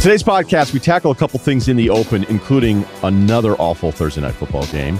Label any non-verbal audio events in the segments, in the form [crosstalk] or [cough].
Today's podcast, we tackle a couple things in the open, including another awful Thursday night football game.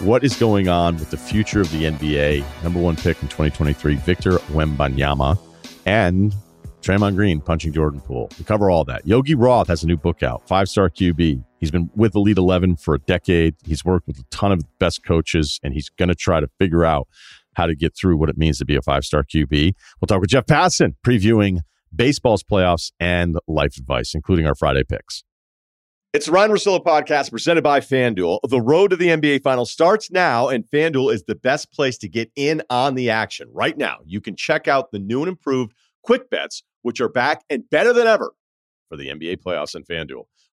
What is going on with the future of the NBA? Number one pick in 2023, Victor Wembanyama, and Draymond Green punching Jordan Poole. We cover all that. Yogi Roth has a new book out, Five Star QB. He's been with Elite 11 for a decade. He's worked with a ton of the best coaches, and he's going to try to figure out how to get through what it means to be a five star QB. We'll talk with Jeff Passan, previewing baseball's playoffs and life advice, including our Friday picks. It's the Ryen Russillo podcast presented by FanDuel. The road to the NBA Finals starts now, and FanDuel is the best place to get in on the action. Right now, you can check out the new and improved Quick Bets, which are back and better than ever for the NBA playoffs and FanDuel.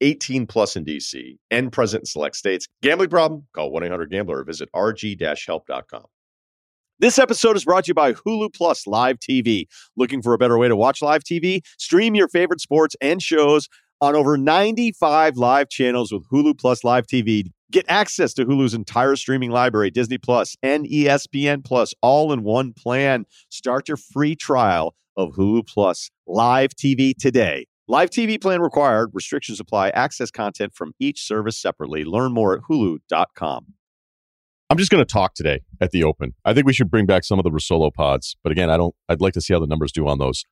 18 plus in DC and present in select states. Gambling problem? Call 1 800 Gambler or visit rg help.com. This episode is brought to you by Hulu Plus Live TV. Looking for a better way to watch live TV? Stream your favorite sports and shows on over 95 live channels with Hulu Plus Live TV. Get access to Hulu's entire streaming library, Disney Plus and ESPN Plus, all in one plan. Start your free trial of Hulu Plus Live TV today. Live TV plan required. Restrictions apply. Access content from each service separately. Learn more at hulu.com. I'm just going to talk today at the open. I think we should bring back some of the Russillo pods, but again, I don't. I'd like to see how the numbers do on those.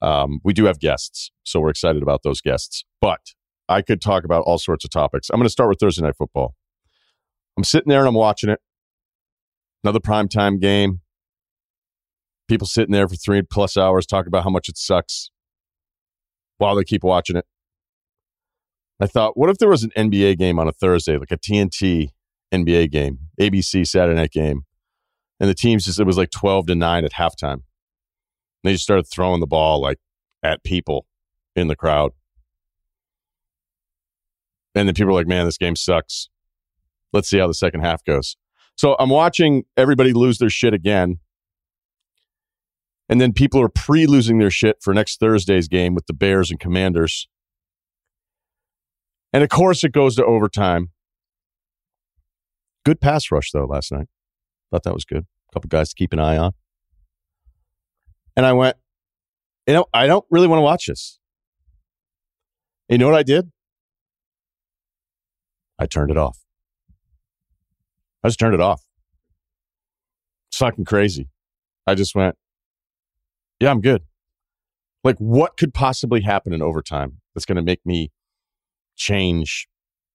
Um, we do have guests, so we're excited about those guests. But I could talk about all sorts of topics. I'm going to start with Thursday night football. I'm sitting there and I'm watching it. Another primetime game. People sitting there for three plus hours talking about how much it sucks while they keep watching it. I thought, what if there was an NBA game on a Thursday, like a TNT NBA game, ABC Saturday night game, and the teams just, it was like 12 to 9 at halftime. And they just started throwing the ball like at people in the crowd. And then people are like, man, this game sucks. Let's see how the second half goes. So I'm watching everybody lose their shit again. And then people are pre losing their shit for next Thursday's game with the Bears and Commanders. And of course, it goes to overtime. Good pass rush, though, last night. Thought that was good. A couple guys to keep an eye on. And I went, you know, I don't really want to watch this. You know what I did? I turned it off. I just turned it off. It's fucking crazy. I just went, yeah, I'm good. Like, what could possibly happen in overtime that's going to make me change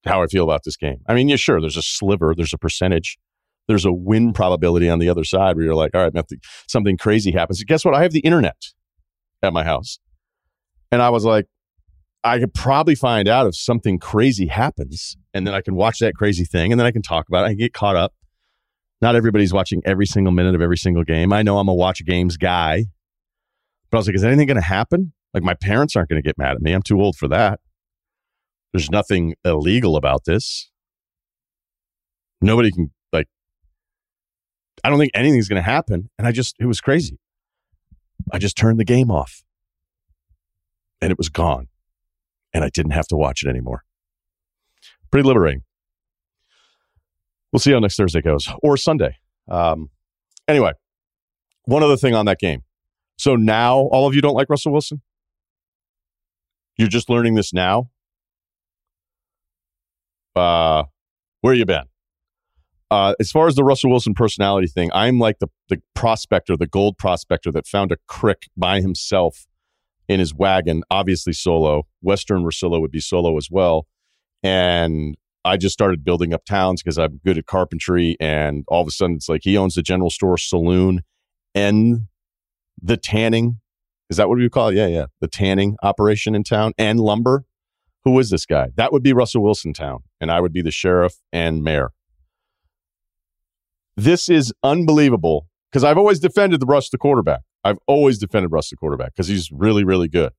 how I feel about this game? I mean, yeah, sure, there's a sliver, there's a percentage, there's a win probability on the other side where you're like, all right, something crazy happens. Guess what? I have the internet at my house. And I was like, I could probably find out if something crazy happens, and then I can watch that crazy thing, and then I can talk about it. I can get caught up. Not everybody's watching every single minute of every single game. I know I'm a watch games guy. But I was like, is anything going to happen? Like, my parents aren't going to get mad at me. I'm too old for that. There's nothing illegal about this. Nobody can, like, I don't think anything's going to happen. And I just, it was crazy. I just turned the game off and it was gone. And I didn't have to watch it anymore. Pretty liberating. We'll see how next Thursday goes or Sunday. Um, anyway, one other thing on that game. So now all of you don't like Russell Wilson? You're just learning this now? Uh, where you been? Uh, as far as the Russell Wilson personality thing, I'm like the, the prospector, the gold prospector that found a crick by himself in his wagon, obviously solo. Western Russillo would be solo as well. And I just started building up towns because I'm good at carpentry. And all of a sudden, it's like he owns the general store, saloon, and the tanning. Is that what we call it? Yeah, yeah. The tanning operation in town and lumber. Who is this guy? That would be Russell Wilson town. And I would be the sheriff and mayor. This is unbelievable because I've always defended the Russ, the quarterback. I've always defended Russ, the quarterback, because he's really, really good.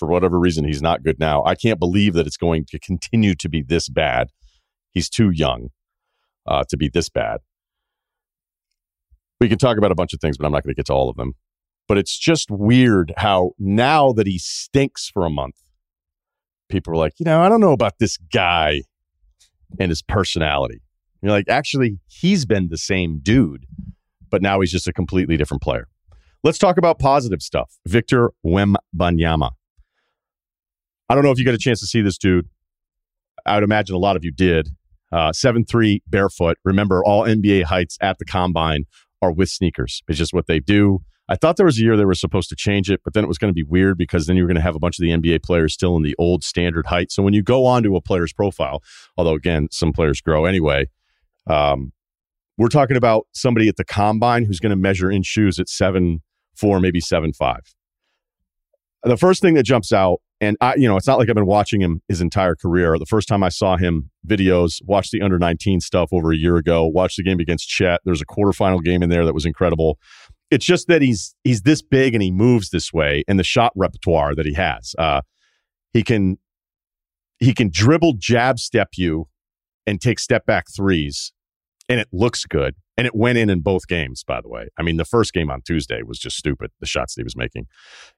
for whatever reason, he's not good now. I can't believe that it's going to continue to be this bad. He's too young uh, to be this bad. We can talk about a bunch of things, but I'm not going to get to all of them. But it's just weird how now that he stinks for a month, people are like, you know, I don't know about this guy and his personality. You're like, actually, he's been the same dude, but now he's just a completely different player. Let's talk about positive stuff. Victor Wembanyama. I don't know if you got a chance to see this dude. I would imagine a lot of you did. Uh, seven three barefoot. Remember, all NBA heights at the combine are with sneakers. It's just what they do. I thought there was a year they were supposed to change it, but then it was going to be weird because then you were going to have a bunch of the NBA players still in the old standard height. So when you go onto a player's profile, although again, some players grow anyway, um, we're talking about somebody at the combine who's going to measure in shoes at seven four, maybe seven five. The first thing that jumps out, and I, you know, it's not like I've been watching him his entire career. The first time I saw him videos, watched the under 19 stuff over a year ago, watched the game against Chet. There's a quarterfinal game in there that was incredible. It's just that he's he's this big and he moves this way, and the shot repertoire that he has. Uh, he can he can dribble, jab step you, and take step back threes, and it looks good. And it went in in both games, by the way. I mean, the first game on Tuesday was just stupid, the shots he was making.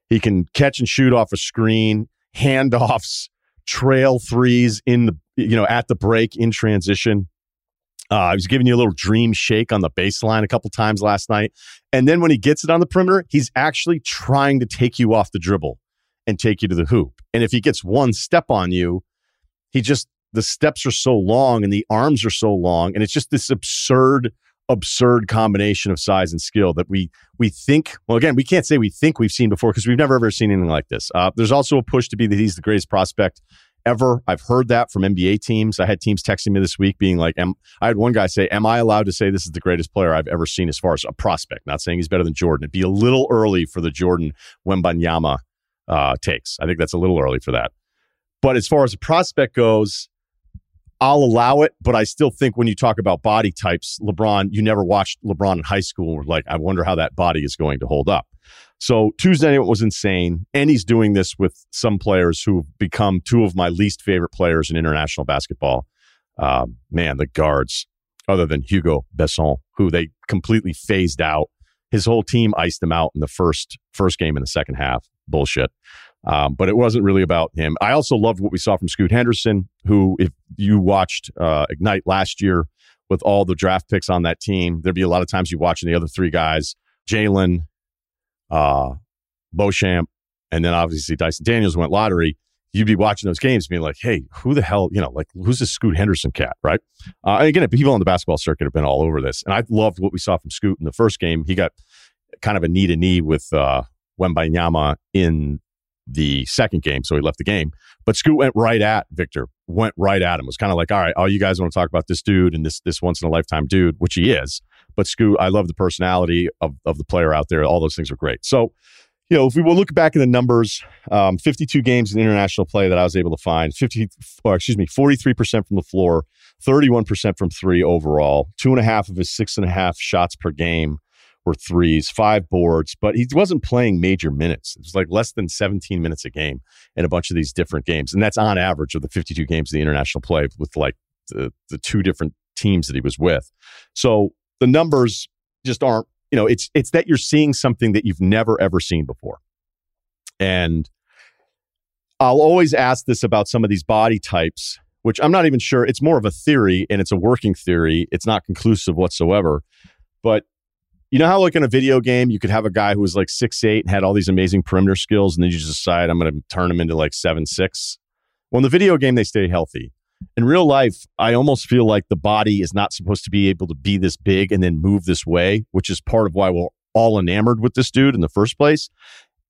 He can catch and shoot off a screen, handoffs, trail threes in the, you know, at the break in transition. Uh, he was giving you a little dream shake on the baseline a couple times last night. And then when he gets it on the perimeter, he's actually trying to take you off the dribble and take you to the hoop. And if he gets one step on you, he just, the steps are so long and the arms are so long. And it's just this absurd absurd combination of size and skill that we we think well again we can't say we think we've seen before because we've never ever seen anything like this uh, there's also a push to be that he's the greatest prospect ever. I've heard that from nba teams. I had teams texting me this week being like am, i had one guy say am i allowed to say this is the greatest player i've ever seen as far as a prospect? Not saying he's better than jordan. It'd be a little early for the jordan wembanyama uh, takes. I think that's a little early for that. But as far as a prospect goes I'll allow it, but I still think when you talk about body types, LeBron, you never watched LeBron in high school. Like, I wonder how that body is going to hold up. So Tuesday night was insane. And he's doing this with some players who've become two of my least favorite players in international basketball. Um, man, the guards, other than Hugo Besson, who they completely phased out. His whole team iced him out in the first first game in the second half. Bullshit. Um, but it wasn't really about him. I also loved what we saw from Scoot Henderson, who, if you watched uh, Ignite last year with all the draft picks on that team, there'd be a lot of times you watching the other three guys, Jalen, uh, Beauchamp, and then obviously Dyson Daniels went lottery. You'd be watching those games being like, hey, who the hell, you know, like who's this Scoot Henderson cat, right? Uh, and again, people on the basketball circuit have been all over this. And I loved what we saw from Scoot in the first game. He got kind of a knee to knee with uh, Wembanyama in the second game, so he left the game. But Scoot went right at Victor, went right at him. It was kind of like, all right, all you guys want to talk about this dude and this this once in a lifetime dude, which he is. But Scoot, I love the personality of of the player out there. All those things are great. So, you know, if we will look back in the numbers, um, 52 games in international play that I was able to find, 50, or excuse me, 43% from the floor, 31% from three overall, two and a half of his six and a half shots per game were threes, five boards, but he wasn't playing major minutes. It was like less than 17 minutes a game in a bunch of these different games. And that's on average of the 52 games of the international play with like the, the two different teams that he was with. So the numbers just aren't, you know, it's it's that you're seeing something that you've never ever seen before. And I'll always ask this about some of these body types, which I'm not even sure. It's more of a theory and it's a working theory. It's not conclusive whatsoever. But you know how like in a video game you could have a guy who was like six eight and had all these amazing perimeter skills, and then you just decide I'm going to turn him into like seven six. Well, in the video game they stay healthy. In real life, I almost feel like the body is not supposed to be able to be this big and then move this way, which is part of why we're all enamored with this dude in the first place.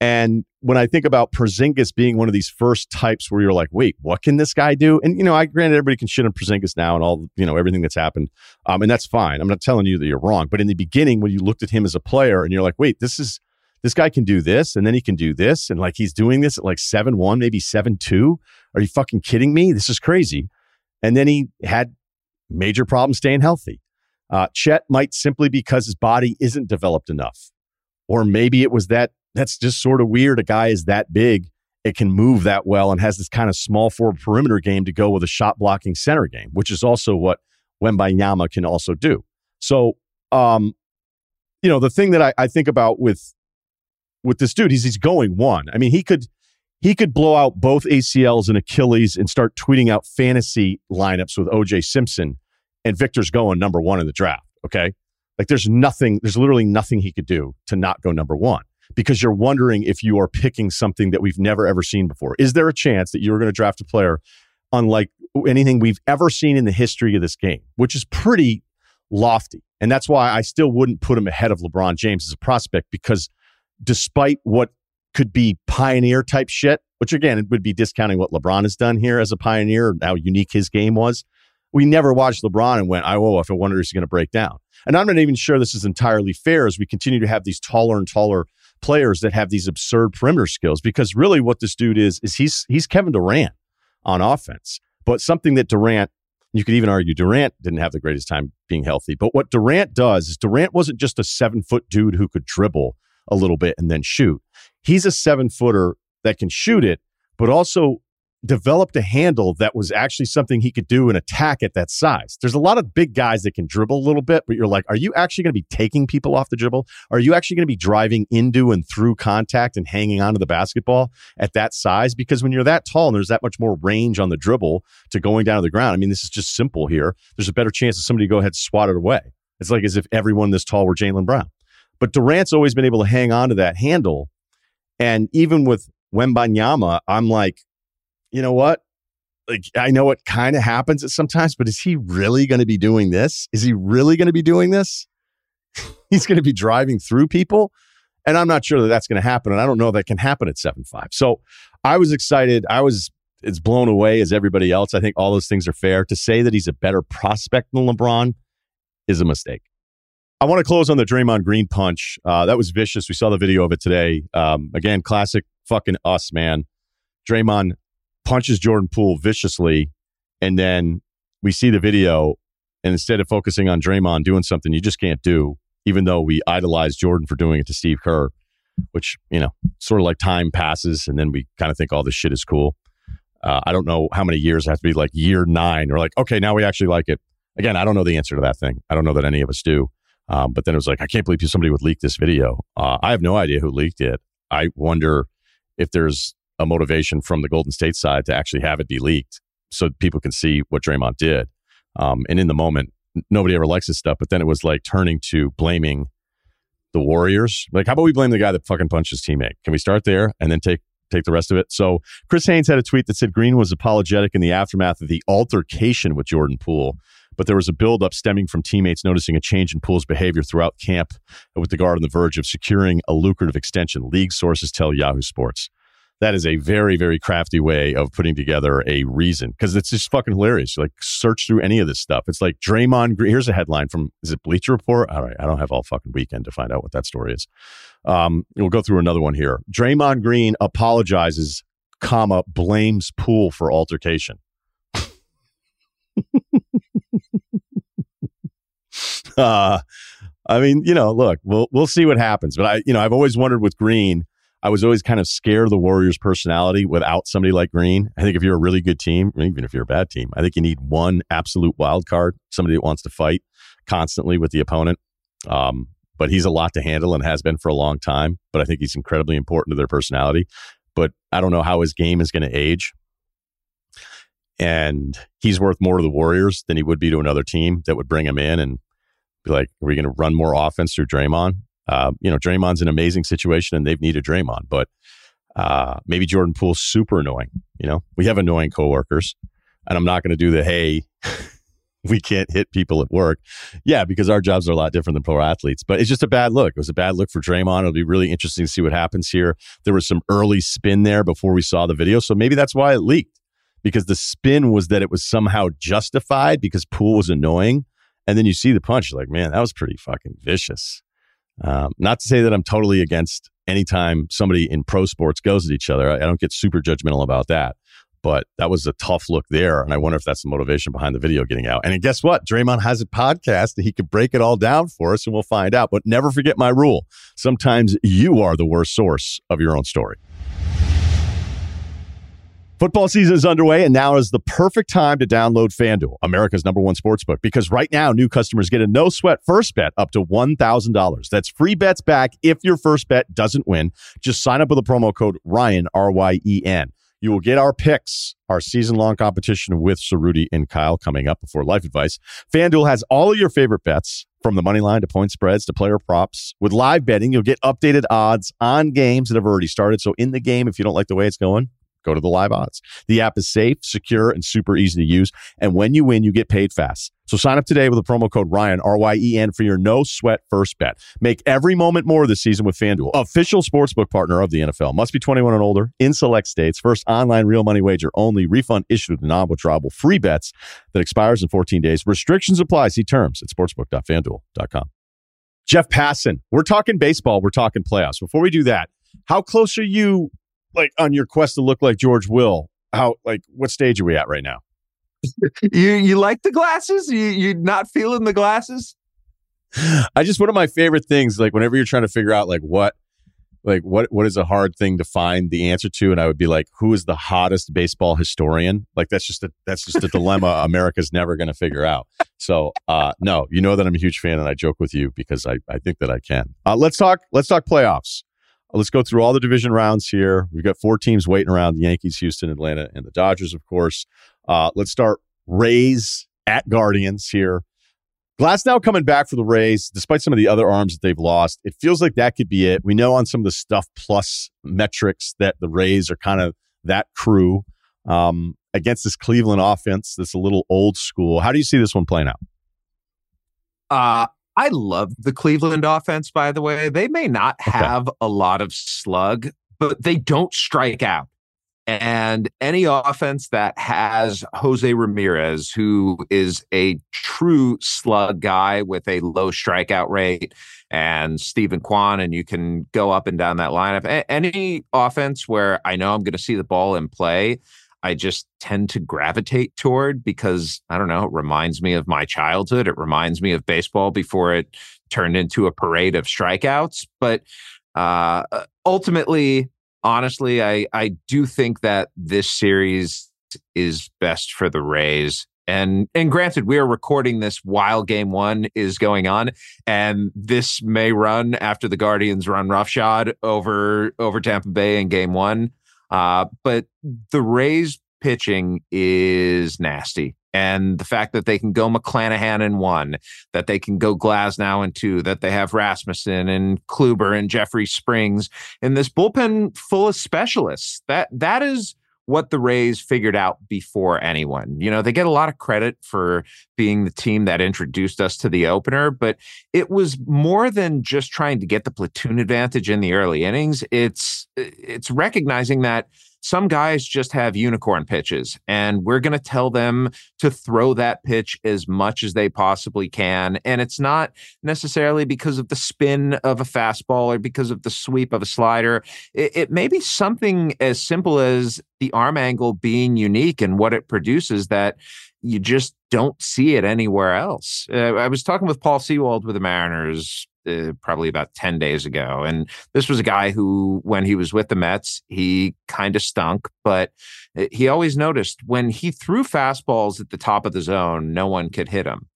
And when I think about Porzingis being one of these first types where you're like, wait, what can this guy do? And, you know, I granted everybody can shit on Porzingis now and all, you know, everything that's happened. Um, and that's fine. I'm not telling you that you're wrong. But in the beginning, when you looked at him as a player and you're like, wait, this is, this guy can do this and then he can do this. And like he's doing this at like 7 1, maybe 7 2. Are you fucking kidding me? This is crazy. And then he had major problems staying healthy. Uh, Chet might simply because his body isn't developed enough. Or maybe it was that that's just sort of weird. A guy is that big it can move that well and has this kind of small forward perimeter game to go with a shot blocking center game, which is also what Wembanyama can also do. So, um, you know, the thing that I, I think about with with this dude, he's he's going one. I mean, he could he could blow out both ACLs and Achilles and start tweeting out fantasy lineups with OJ Simpson, and Victor's going number one in the draft. Okay, like there's nothing, there's literally nothing he could do to not go number one because you're wondering if you are picking something that we've never ever seen before. Is there a chance that you're going to draft a player unlike anything we've ever seen in the history of this game, which is pretty lofty. And that's why I still wouldn't put him ahead of LeBron James as a prospect because despite what could be pioneer type shit, which again, it would be discounting what LeBron has done here as a pioneer, how unique his game was. We never watched LeBron and went, oh, if I wonder if he's going to break down. And I'm not even sure this is entirely fair as we continue to have these taller and taller players that have these absurd perimeter skills because really what this dude is is he's he's Kevin Durant on offense. But something that Durant you could even argue Durant didn't have the greatest time being healthy. But what Durant does is Durant wasn't just a seven foot dude who could dribble a little bit and then shoot. He's a seven footer that can shoot it, but also developed a handle that was actually something he could do and attack at that size. There's a lot of big guys that can dribble a little bit, but you're like, are you actually going to be taking people off the dribble? Are you actually going to be driving into and through contact and hanging onto the basketball at that size? Because when you're that tall and there's that much more range on the dribble to going down to the ground, I mean, this is just simple here. There's a better chance of somebody to go ahead and swat it away. It's like as if everyone this tall were Jaylen Brown. But Durant's always been able to hang on to that handle. And even with Wembanyama, I'm like, you know what? Like, I know it kind of happens sometimes, but is he really going to be doing this? Is he really going to be doing this? [laughs] He's going to be driving through people. And I'm not sure that that's going to happen. And I don't know that can happen at 7 5. So I was excited. I was as blown away as everybody else. I think all those things are fair. To say that he's a better prospect than LeBron is a mistake. I want to close on the Draymond Green punch. Uh, that was vicious. We saw the video of it today. Um, again, classic fucking us, man. Draymond punches Jordan Poole viciously, and then we see the video, and instead of focusing on Draymond doing something you just can't do, even though we idolize Jordan for doing it to Steve Kerr, which you know, sort of like time passes, and then we kind of think all this shit is cool. Uh, I don't know how many years it has to be like year nine or like, okay, now we actually like it. Again, I don't know the answer to that thing. I don't know that any of us do. Um, but then it was like, I can't believe somebody would leak this video. Uh, I have no idea who leaked it. I wonder if there's a motivation from the Golden State side to actually have it be leaked so people can see what Draymond did. Um, and in the moment, nobody ever likes this stuff. But then it was like turning to blaming the Warriors. Like, how about we blame the guy that fucking punched his teammate? Can we start there and then take take the rest of it? So Chris Haynes had a tweet that said Green was apologetic in the aftermath of the altercation with Jordan Poole. But there was a buildup stemming from teammates noticing a change in Poole's behavior throughout camp, with the guard on the verge of securing a lucrative extension. League sources tell Yahoo Sports. That is a very very crafty way of putting together a reason because it's just fucking hilarious. Like search through any of this stuff. It's like Draymond Green here's a headline from is it Bleacher Report? All right I don't have all fucking weekend to find out what that story is. Um, we'll go through another one here. Draymond Green apologizes comma blames Poole for altercation [laughs] uh I mean, you know, look, we'll we'll see what happens. But I, you know, I've always wondered with Green, I was always kind of scared of the Warriors' personality without somebody like Green. I think if you're a really good team, even if you're a bad team, I think you need one absolute wild card, somebody that wants to fight constantly with the opponent. Um, but he's a lot to handle and has been for a long time. But I think he's incredibly important to their personality. But I don't know how his game is going to age. And he's worth more to the Warriors than he would be to another team that would bring him in and be like, are we going to run more offense through Draymond? Uh, you know, Draymond's an amazing situation and they've needed Draymond, but uh, maybe Jordan Poole's super annoying. You know, we have annoying coworkers, and I'm not going to do the hey, [laughs] we can't hit people at work. Yeah, because our jobs are a lot different than pro athletes, but it's just a bad look. It was a bad look for Draymond. It'll be really interesting to see what happens here. There was some early spin there before we saw the video, so maybe that's why it leaked because the spin was that it was somehow justified because Poole was annoying. And then you see the punch, you're like, man, that was pretty fucking vicious. Um, not to say that I'm totally against anytime somebody in pro sports goes at each other. I, I don't get super judgmental about that. But that was a tough look there. And I wonder if that's the motivation behind the video getting out. And guess what? Draymond has a podcast and he could break it all down for us and we'll find out. But never forget my rule. Sometimes you are the worst source of your own story. Football season is underway, and now is the perfect time to download FanDuel, America's number one sportsbook, because right now new customers get a no sweat first bet up to $1,000. That's free bets back if your first bet doesn't win. Just sign up with the promo code Ryen, R Y E N. You will get our picks, our season long competition with Ceruti and Kyle coming up before life advice. FanDuel has all of your favorite bets from the money line to point spreads to player props. With live betting, you'll get updated odds on games that have already started. So in the game, if you don't like the way it's going, go to the live odds. The app is safe, secure, and super easy to use. And when you win, you get paid fast. So sign up today with the promo code Ryen, R Y E N, for your no sweat first bet. Make every moment more this season with FanDuel, official sportsbook partner of the NFL. Must be 21 and older in select states. First online real money wager only. Refund issued with non withdrawable free bets that expires in 14 days. Restrictions apply. See terms at sportsbook.fanduel.com. Jeff Passan, we're talking baseball. We're talking playoffs. Before we do that, how close are you like on your quest to look like George Will, how like what stage are we at right now? [laughs] you you like the glasses? You you not feeling the glasses? I just one of my favorite things, like whenever you're trying to figure out like what like what what is a hard thing to find the answer to and i would be like who is the hottest baseball historian like that's just a that's just a dilemma [laughs] america's never going to figure out so uh no you know that i'm a huge fan and i joke with you because i i think that i can uh let's talk let's talk playoffs Let's go through all the division rounds here. We've got four teams waiting around the Yankees, Houston, Atlanta, and the Dodgers, of course. Uh, let's start Rays at Guardians here. Glasnow coming back for the Rays, despite some of the other arms that they've lost. It feels like that could be it. We know on some of the stuff plus metrics that the Rays are kind of that crew um, against this Cleveland offense that's a little old school. How do you see this one playing out? Uh, I love the Cleveland offense, by the way. They may not have okay. a lot of slug, but they don't strike out. And any offense that has Jose Ramirez, who is a true slug guy with a low strikeout rate, and Steven Kwan, and you can go up and down that lineup. Any offense where I know I'm going to see the ball in play, I just tend to gravitate toward because I don't know, it reminds me of my childhood. It reminds me of baseball before it turned into a parade of strikeouts. But uh, ultimately, honestly, I, I do think that this series is best for the Rays. And and granted, we are recording this while game one is going on, and this may run after the Guardians run roughshod over over Tampa Bay in game one. Uh, but the Rays pitching is nasty. And the fact that they can go McClanahan in one, that they can go Glasnow in two, that they have Rasmussen and Kluber and Jeffrey Springs in this bullpen full of specialists. That that is what the Rays figured out before anyone. You know, they get a lot of credit for being the team that introduced us to the opener, but it was more than just trying to get the platoon advantage in the early innings. It's it's recognizing that some guys just have unicorn pitches, and we're going to tell them to throw that pitch as much as they possibly can. And it's not necessarily because of the spin of a fastball or because of the sweep of a slider. It, it may be something as simple as the arm angle being unique and what it produces that you just don't see it anywhere else. Uh, I was talking with Paul Sewald with the Mariners uh, probably about 10 days ago. And this was a guy who, when he was with the Mets, he kind of stunk, but uh, he always noticed when he threw fastballs at the top of the zone, no one could hit him.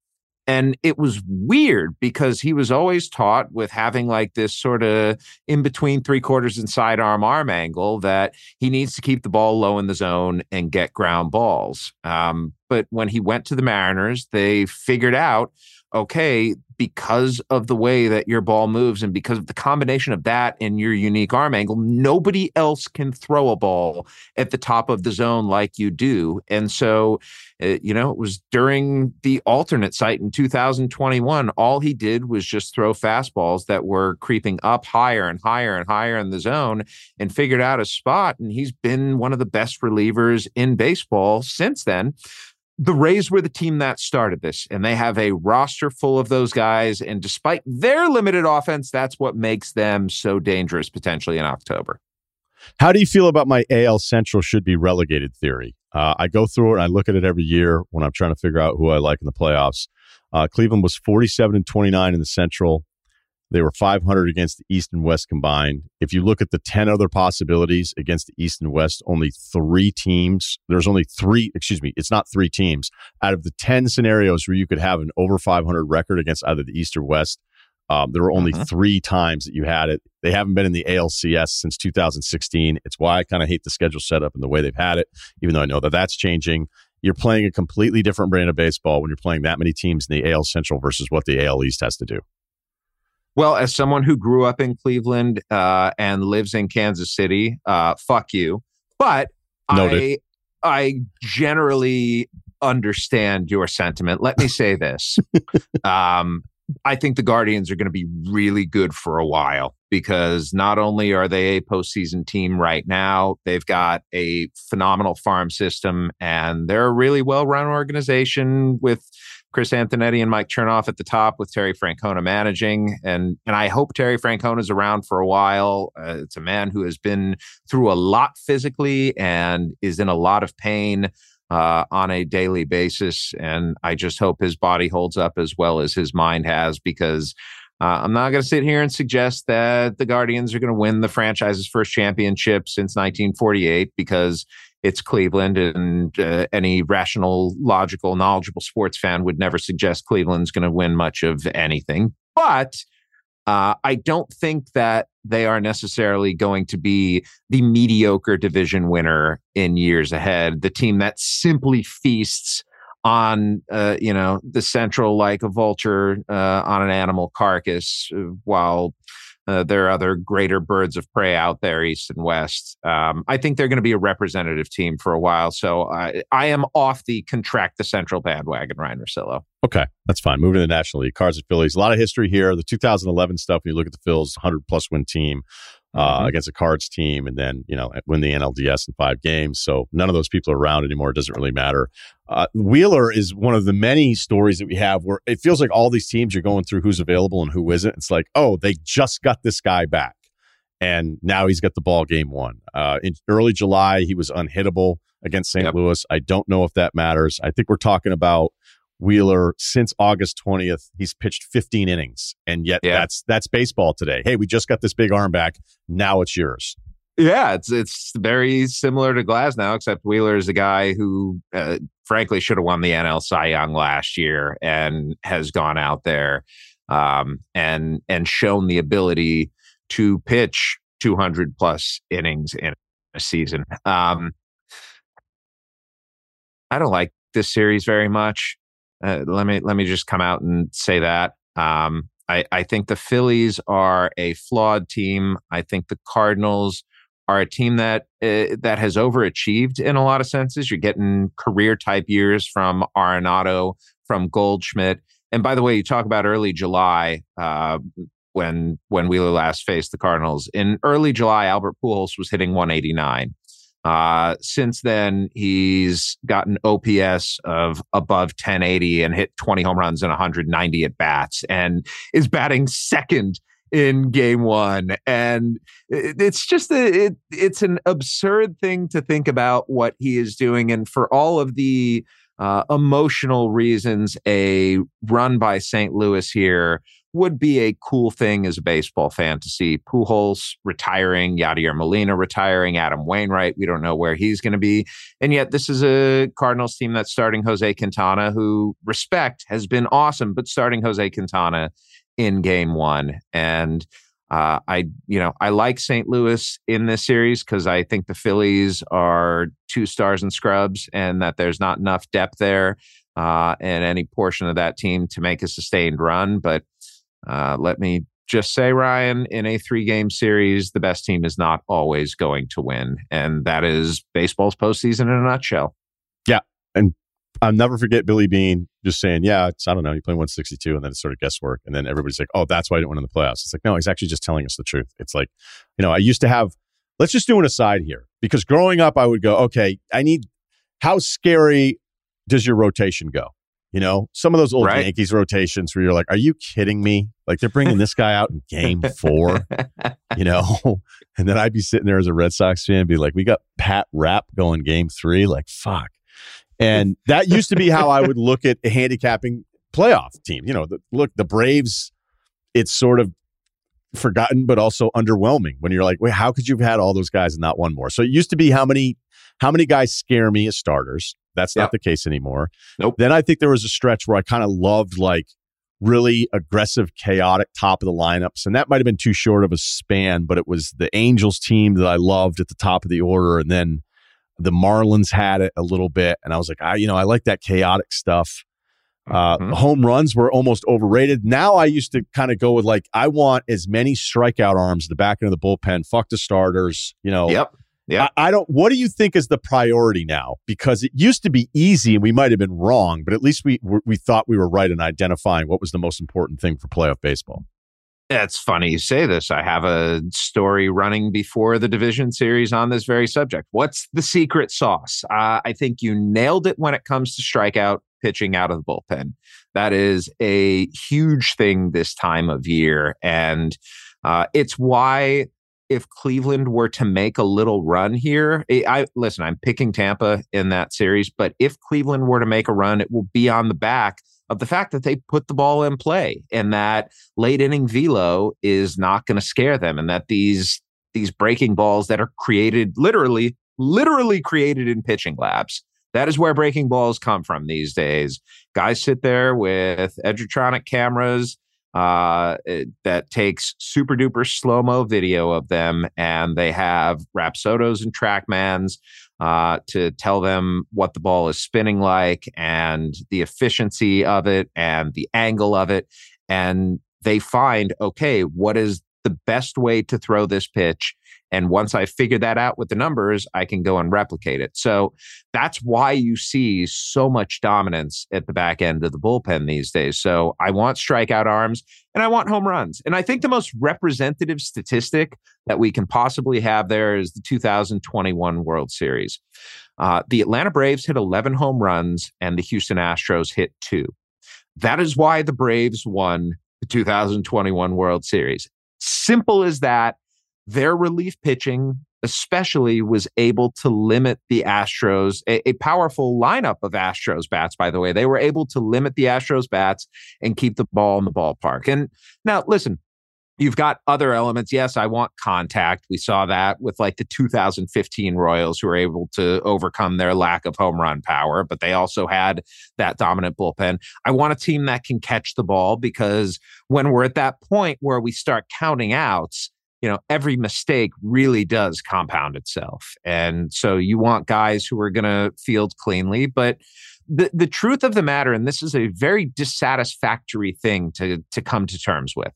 And it was weird because he was always taught with having like this sort of in between three quarters and sidearm arm angle that he needs to keep the ball low in the zone and get ground balls. Um, but when he went to the Mariners, they figured out okay, because of the way that your ball moves and because of the combination of that and your unique arm angle, nobody else can throw a ball at the top of the zone like you do. And so, uh, you know, it was during the alternate site in 2021, all he did was just throw fastballs that were creeping up higher and higher and higher in the zone and figured out a spot. And he's been one of the best relievers in baseball since then the Rays were the team that started this, and they have a roster full of those guys. And despite their limited offense, that's what makes them so dangerous potentially in October. How do you feel about my AL Central should be relegated theory? Uh, I go through it and I look at it every year when I'm trying to figure out who I like in the playoffs. Uh, Cleveland was 47 and 29 in the Central. They were 500 against the East and West combined. If you look at the 10 other possibilities against the East and West, only three teams, there's only three, excuse me, it's not three teams. Out of the 10 scenarios where you could have an over 500 record against either the East or West, um, there were only uh-huh. three times that you had it. They haven't been in the ALCS since 2016. It's why I kind of hate the schedule setup and the way they've had it, even though I know that that's changing. You're playing a completely different brand of baseball when you're playing that many teams in the AL Central versus what the AL East has to do. Well, as someone who grew up in Cleveland uh, and lives in Kansas City, uh, fuck you. But Noted. I, I generally understand your sentiment. Let me say this. [laughs] um, I think the Guardians are going to be really good for a while because not only are they a postseason team right now, they've got a phenomenal farm system and they're a really well run organization with Chris Antonetti and Mike Chernoff at the top with Terry Francona managing. And, and I hope Terry Francona is around for a while. Uh, it's a man who has been through a lot physically and is in a lot of pain uh, on a daily basis. And I just hope his body holds up as well as his mind has because. Uh, I'm not going to sit here and suggest that the Guardians are going to win the franchise's first championship since 1948 because it's Cleveland, and uh, any rational, logical, knowledgeable sports fan would never suggest Cleveland's going to win much of anything. But uh, I don't think that they are necessarily going to be the mediocre division winner in years ahead. The team that simply feasts on, uh, you know, the central like a vulture uh, on an animal carcass, uh, while uh, there are other greater birds of prey out there, east and west. Um, I think they're going to be a representative team for a while. So I, I am off the contract the central bandwagon, Ryen Russillo. Okay, that's fine. Moving to the National League, Cards and Phillies. A lot of history here. The 2011 stuff. When you look at the Phils, 100 plus win team uh, mm-hmm. against a Cards team, and then you know win the NLDS in five games. So none of those people are around anymore. It doesn't really matter. Uh, Wheeler is one of the many stories that we have where it feels like all these teams you're going through who's available and who isn't. It's like, oh, they just got this guy back, and now he's got the ball game one. Uh, in early July, he was unhittable against St. Yep. Louis. I don't know if that matters. I think we're talking about Wheeler since August 20th. He's pitched 15 innings, and yet yeah. that's that's baseball today. Hey, we just got this big arm back. Now it's yours. Yeah, it's it's very similar to Glasnow, except Wheeler is a guy who, uh, frankly, should have won the NL Cy Young last year and has gone out there um, and and shown the ability to pitch 200 plus innings in a season. Um, I don't like this series very much. Uh, let me let me just come out and say that. Um, I, I think the Phillies are a flawed team. I think the Cardinals are a team that uh, that has overachieved in a lot of senses. You're getting career type years from Arenado, from Goldschmidt, and by the way, you talk about early July uh, when when Wheeler last faced the Cardinals. In early July, Albert Pujols was hitting 189. Uh, since then, he's gotten OPS of above 1080 and hit 20 home runs and 190 at bats and is batting second in game one. And it's just a, it, it's an absurd thing to think about what he is doing. And for all of the uh, emotional reasons, a run by St. Louis here would be a cool thing as a baseball fan to see Pujols retiring, Yadier Molina retiring, Adam Wainwright. We don't know where he's going to be. And yet, this is a Cardinals team that's starting Jose Quintana, who respect has been awesome, but starting Jose Quintana in game one. And uh, I, you know, I like St. Louis in this series because I think the Phillies are two stars and scrubs, and that there's not enough depth there uh, in any portion of that team to make a sustained run. But uh, let me just say, Ryen, in a three game series, the best team is not always going to win. And that is baseball's postseason in a nutshell. Yeah. And I'll never forget Billy Beane just saying, Yeah, it's, I don't know, you play 162, and then it's sort of guesswork. And then everybody's like, Oh, that's why I didn't win in the playoffs. It's like, No, he's actually just telling us the truth. It's like, you know, I used to have, let's just do an aside here because growing up, I would go, Okay, I need, how scary does your rotation go? You know, some of those old right. Yankees rotations where you're like, are you kidding me? Like they're bringing this guy out in game four, [laughs] you know? [laughs] And then I'd be sitting there as a Red Sox fan and be like, we got Pat Rapp going game three. Like, fuck. And that used to be how I would look at a handicapping playoff team. You know, the, look, the Braves, it's sort of forgotten, but also underwhelming when you're like, wait, how could you have had all those guys and not one more? So it used to be how many how many guys scare me as starters. That's not the case anymore. Nope. Then I think there was a stretch where I kind of loved like really aggressive, chaotic top of the lineups. And that might have been too short of a span, but it was the Angels team that I loved at the top of the order. And then the Marlins had it a little bit. And I was like, I, you know, I like that chaotic stuff. Uh, mm-hmm. Home runs were almost overrated. Now I used to kind of go with like, I want as many strikeout arms at the back end of the bullpen. Fuck the starters. You know, yep. Yeah. I, I, don't, what do you think is the priority now? Because it used to be easy and we might have been wrong, but at least we, we thought we were right in identifying what was the most important thing for playoff baseball. It's funny you say this. I have a story running before the division series on this very subject. What's the secret sauce? Uh, I think you nailed it when it comes to strikeout pitching out of the bullpen. That is a huge thing this time of year. And uh, it's why if Cleveland were to make a little run here, I listen, I'm picking Tampa in that series, but if Cleveland were to make a run, it will be on the back of the fact that they put the ball in play and that late inning velo is not going to scare them and that these these breaking balls that are created literally literally created in pitching labs that is where breaking balls come from these days. Guys sit there with edgertronic cameras uh, that takes super duper slow mo video of them, and they have Rapsodos and Trackmans uh, to tell them what the ball is spinning like and the efficiency of it and the angle of it. And they find, okay, what is the best way to throw this pitch and once I figure that out with the numbers, I can go and replicate it. So that's why you see so much dominance at the back end of the bullpen these days. So I want strikeout arms and I want home runs. And I think the most representative statistic that we can possibly have there is the 2021 World Series. Uh, the Atlanta Braves hit 11 home runs and the Houston Astros hit two. That is why the Braves won the 2021 World Series. Simple as that their relief pitching especially was able to limit the Astros, a, a, powerful lineup of Astros bats, by the way. They were able to limit the Astros bats and keep the ball in the ballpark. And now, listen, you've got other elements. Yes, I want contact. We saw that with like the 2015 Royals, who were able to overcome their lack of home run power, but they also had that dominant bullpen. I want a team that can catch the ball because when we're at that point where we start counting outs, you know every mistake really does compound itself. And so you want guys who are going to field cleanly but the the truth of the matter and this is a very dissatisfactory thing to to come to terms with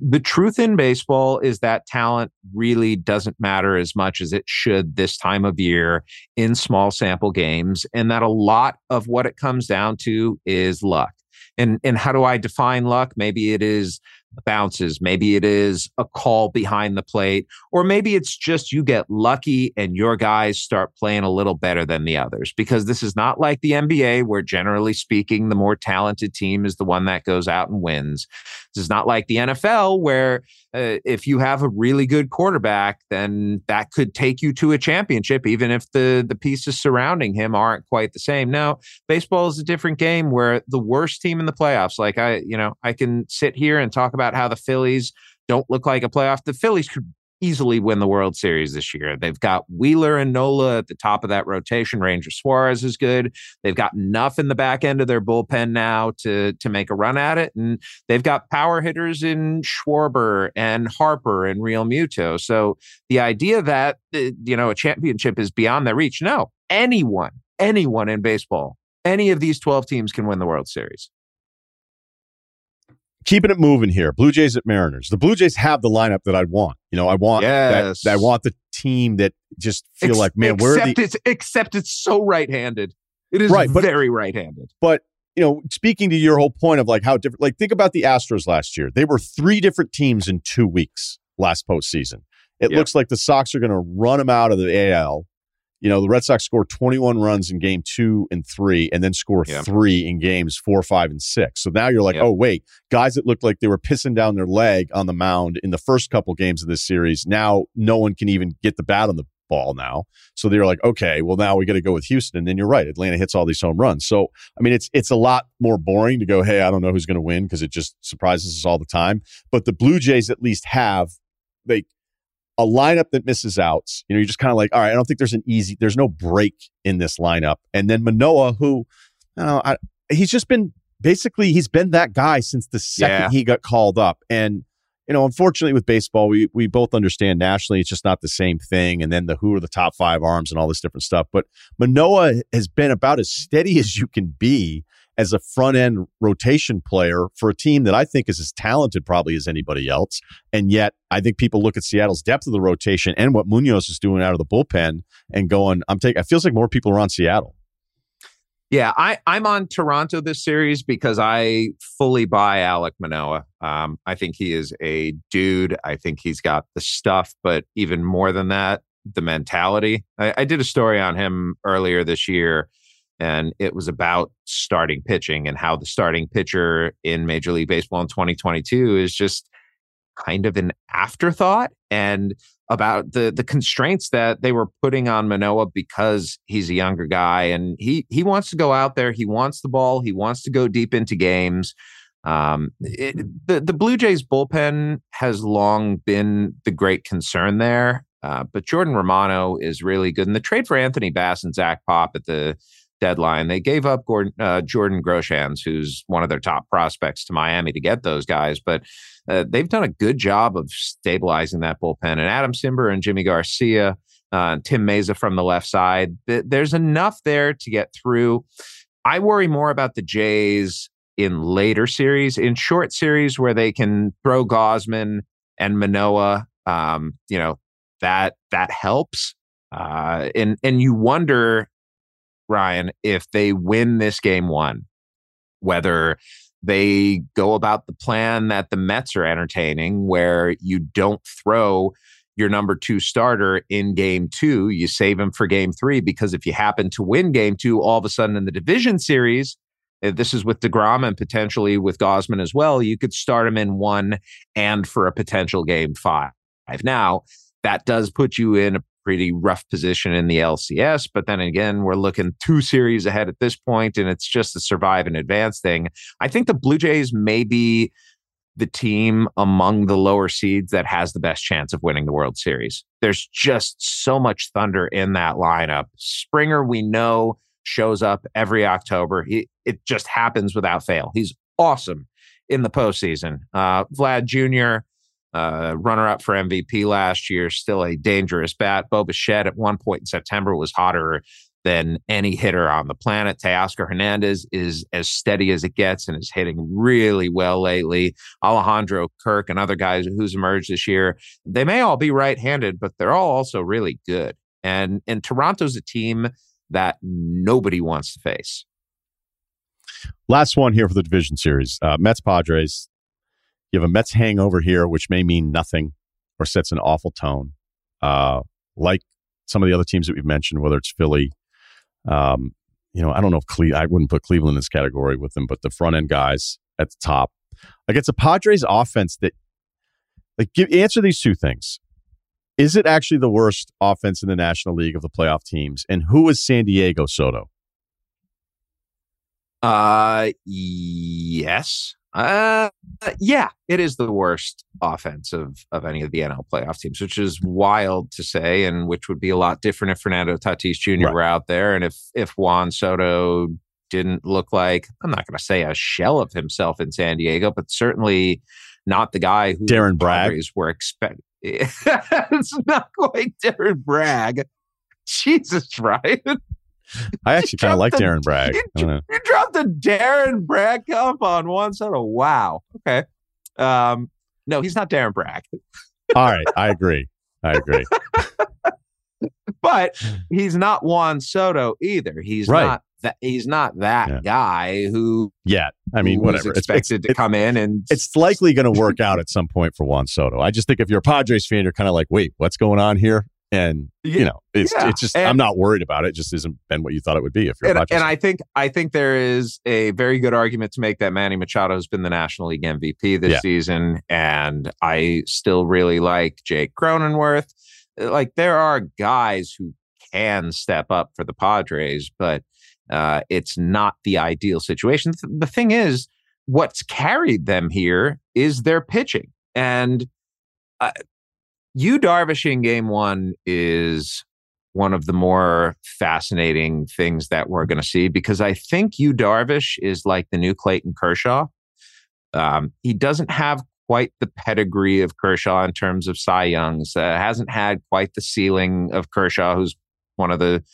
the truth in baseball is that talent really doesn't matter as much as it should this time of year in small sample games and that a lot of what it comes down to is luck. And and how do i define luck? Maybe it is bounces. Maybe it is a call behind the plate, or maybe it's just you get lucky and your guys start playing a little better than the others. Because this is not like the NBA, where generally speaking, the more talented team is the one that goes out and wins. This is not like the NFL, where uh, if you have a really good quarterback, then that could take you to a championship, even if the the pieces surrounding him aren't quite the same. Now, baseball is a different game where the worst team in the playoffs, like I, you know, I can sit here and talk about how the Phillies don't look like a playoff. The Phillies could easily win the World Series this year. They've got Wheeler and Nola at the top of that rotation. Ranger Suarez is good. They've got enough in the back end of their bullpen now to to make a run at it, and they've got power hitters in Schwarber and Harper and Realmuto. So the idea that uh, you know a championship is beyond their reach, no, anyone, anyone in baseball, any of these twelve teams can win the World Series keeping it moving here. Blue Jays at Mariners. The Blue Jays have the lineup that I want. You know, I want yes. that, I want the team that just feel Ex- like, man, where the it's except it's so right-handed. It is right, but, very right-handed. But you know, speaking to your whole point of like how different, like think about the Astros last year. They were three different teams in two weeks last postseason. It yep. looks like the Sox are going to run them out of the AL you know, the Red Sox score 21 runs in game two and three, and then score three in games four, five, and six. So now you're like, oh, wait, guys that looked like they were pissing down their leg on the mound in the first couple games of this series, now no one can even get the bat on the ball now. So they're like, okay, well now we got to go with Houston. And then you're right, Atlanta hits all these home runs. So I mean, it's it's a lot more boring to go, hey, I don't know who's going to win because it just surprises us all the time. But the Blue Jays at least have they a lineup that misses outs. You know, you're just kind of like, all right, I don't think there's an easy, there's no break in this lineup. And then Manoah, who, you know, I, he's just been basically he's been that guy since the second yeah. he got called up. And you know, unfortunately with baseball, we we both understand nationally it's just not the same thing. And then the who are the top five arms and all this different stuff. But Manoah has been about as steady as you can be as a front end rotation player for a team that I think is as talented probably as anybody else. And yet I think people look at Seattle's depth of the rotation and what Munoz is doing out of the bullpen and going, I'm taking it feels like more people are on Seattle. Yeah, I, I'm on Toronto this series because I fully buy Alek Manoah. Um, I think he is a dude. I think he's got the stuff, but even more than that, the mentality. I, I did a story on him earlier this year, and it was about starting pitching and how the starting pitcher in Major League Baseball in 2022 is just kind of an afterthought. And about the the constraints that they were putting on Manoah because he's a younger guy and he he wants to go out there. He wants the ball. He wants to go deep into games. Um, it, the the Blue Jays bullpen has long been the great concern there, uh, but Jordan Romano is really good. And the trade for Anthony Bass and Zach Pop at the deadline, they gave up Gordon, uh, Jordan Groshans, who's one of their top prospects, to Miami to get those guys. But uh, they've done a good job of stabilizing that bullpen. And Adam Cimber and Yimi Garcia, uh, Tim Mayza from the left side, th- there's enough there to get through. I worry more about the Jays in later series, in short series where they can throw Gausman and Manoah. Um, you know that that helps. Uh, and and you wonder, Ryen, if they win this game one, whether they go about the plan that the Mets are entertaining, where you don't throw your number two starter in game two. You save him for game three because if you happen to win game two, all of a sudden in the division series, uh, this is with DeGrom and potentially with Gausman as well, you could start him in one and for a potential game five. Now, that does put you in a pretty rough position in the LCS. But then again, we're looking two series ahead at this point, and it's just a survive and advance thing. I think the Blue Jays may be the team among the lower seeds that has the best chance of winning the World Series. There's just so much thunder in that lineup. Springer, we know, shows up every October. He, it just happens without fail. He's awesome in the postseason. Uh, Vlad Jr., uh, runner up for MVP last year, still a dangerous bat. Bo Bichette at one point in September was hotter than any hitter on the planet. Teoscar Hernandez is as steady as it gets and is hitting really well lately. Alejandro Kirk and other guys who's emerged this year, they may all be right handed, but they're all also really good. And, and Toronto's a team that nobody wants to face. Last one here for the division series uh, Mets Padres. You have a Mets hangover here, which may mean nothing or sets an awful tone. Uh, like some of the other teams that we've mentioned, whether it's Philly, um, you know, I don't know if Cle- I wouldn't put Cleveland in this category with them, but the front end guys at the top. Like it's a Padres offense that, like, give, answer these two things. Is it actually the worst offense in the National League of the playoff teams? And who is San Diego Soto? Uh, yes. Uh, yeah, it is the worst offense of, of any of the NL playoff teams, which is wild to say, and which would be a lot different if Fernando Tatis Jr. Right. were out there, and if if Juan Soto didn't look like I'm not going to say a shell of himself in San Diego, but certainly not the guy who Darren Bragg were expecting. [laughs] it's not quite Darren Bragg. Jesus, [laughs] right? I actually kind of like the, Darren Bragg. You, you, dropped the Darren Bragg comp on one side. of wow. Okay. Um, no, he's not Darren Bragg. [laughs] All right, I agree. I agree. [laughs] but he's not Juan Soto either. He's right. not that. He's not that yeah. guy who. Yeah, I mean, whatever. Expected it's, to come in and. It's likely going to work out at some point for Juan Soto. I just think if you're a Padres fan, you're kind of like, wait, what's going on here? And you know it's yeah. it's just and, I'm not worried about it. it. Just isn't been what you thought it would be if you're and, and I think I think there is a very good argument to make that Manny Machado has been the National League MVP this yeah. season, and I still really like Jake Cronenworth. like there are guys who can step up for the Padres, but uh, it's not the ideal situation. The thing is, what's carried them here is their pitching. And uh, Yu Darvish in game one is one of the more fascinating things that we're going to see because I think Yu Darvish is like the new Clayton Kershaw. Um, he doesn't have quite the pedigree of Kershaw in terms of Cy Youngs. Uh, hasn't had quite the ceiling of Kershaw, who's one of the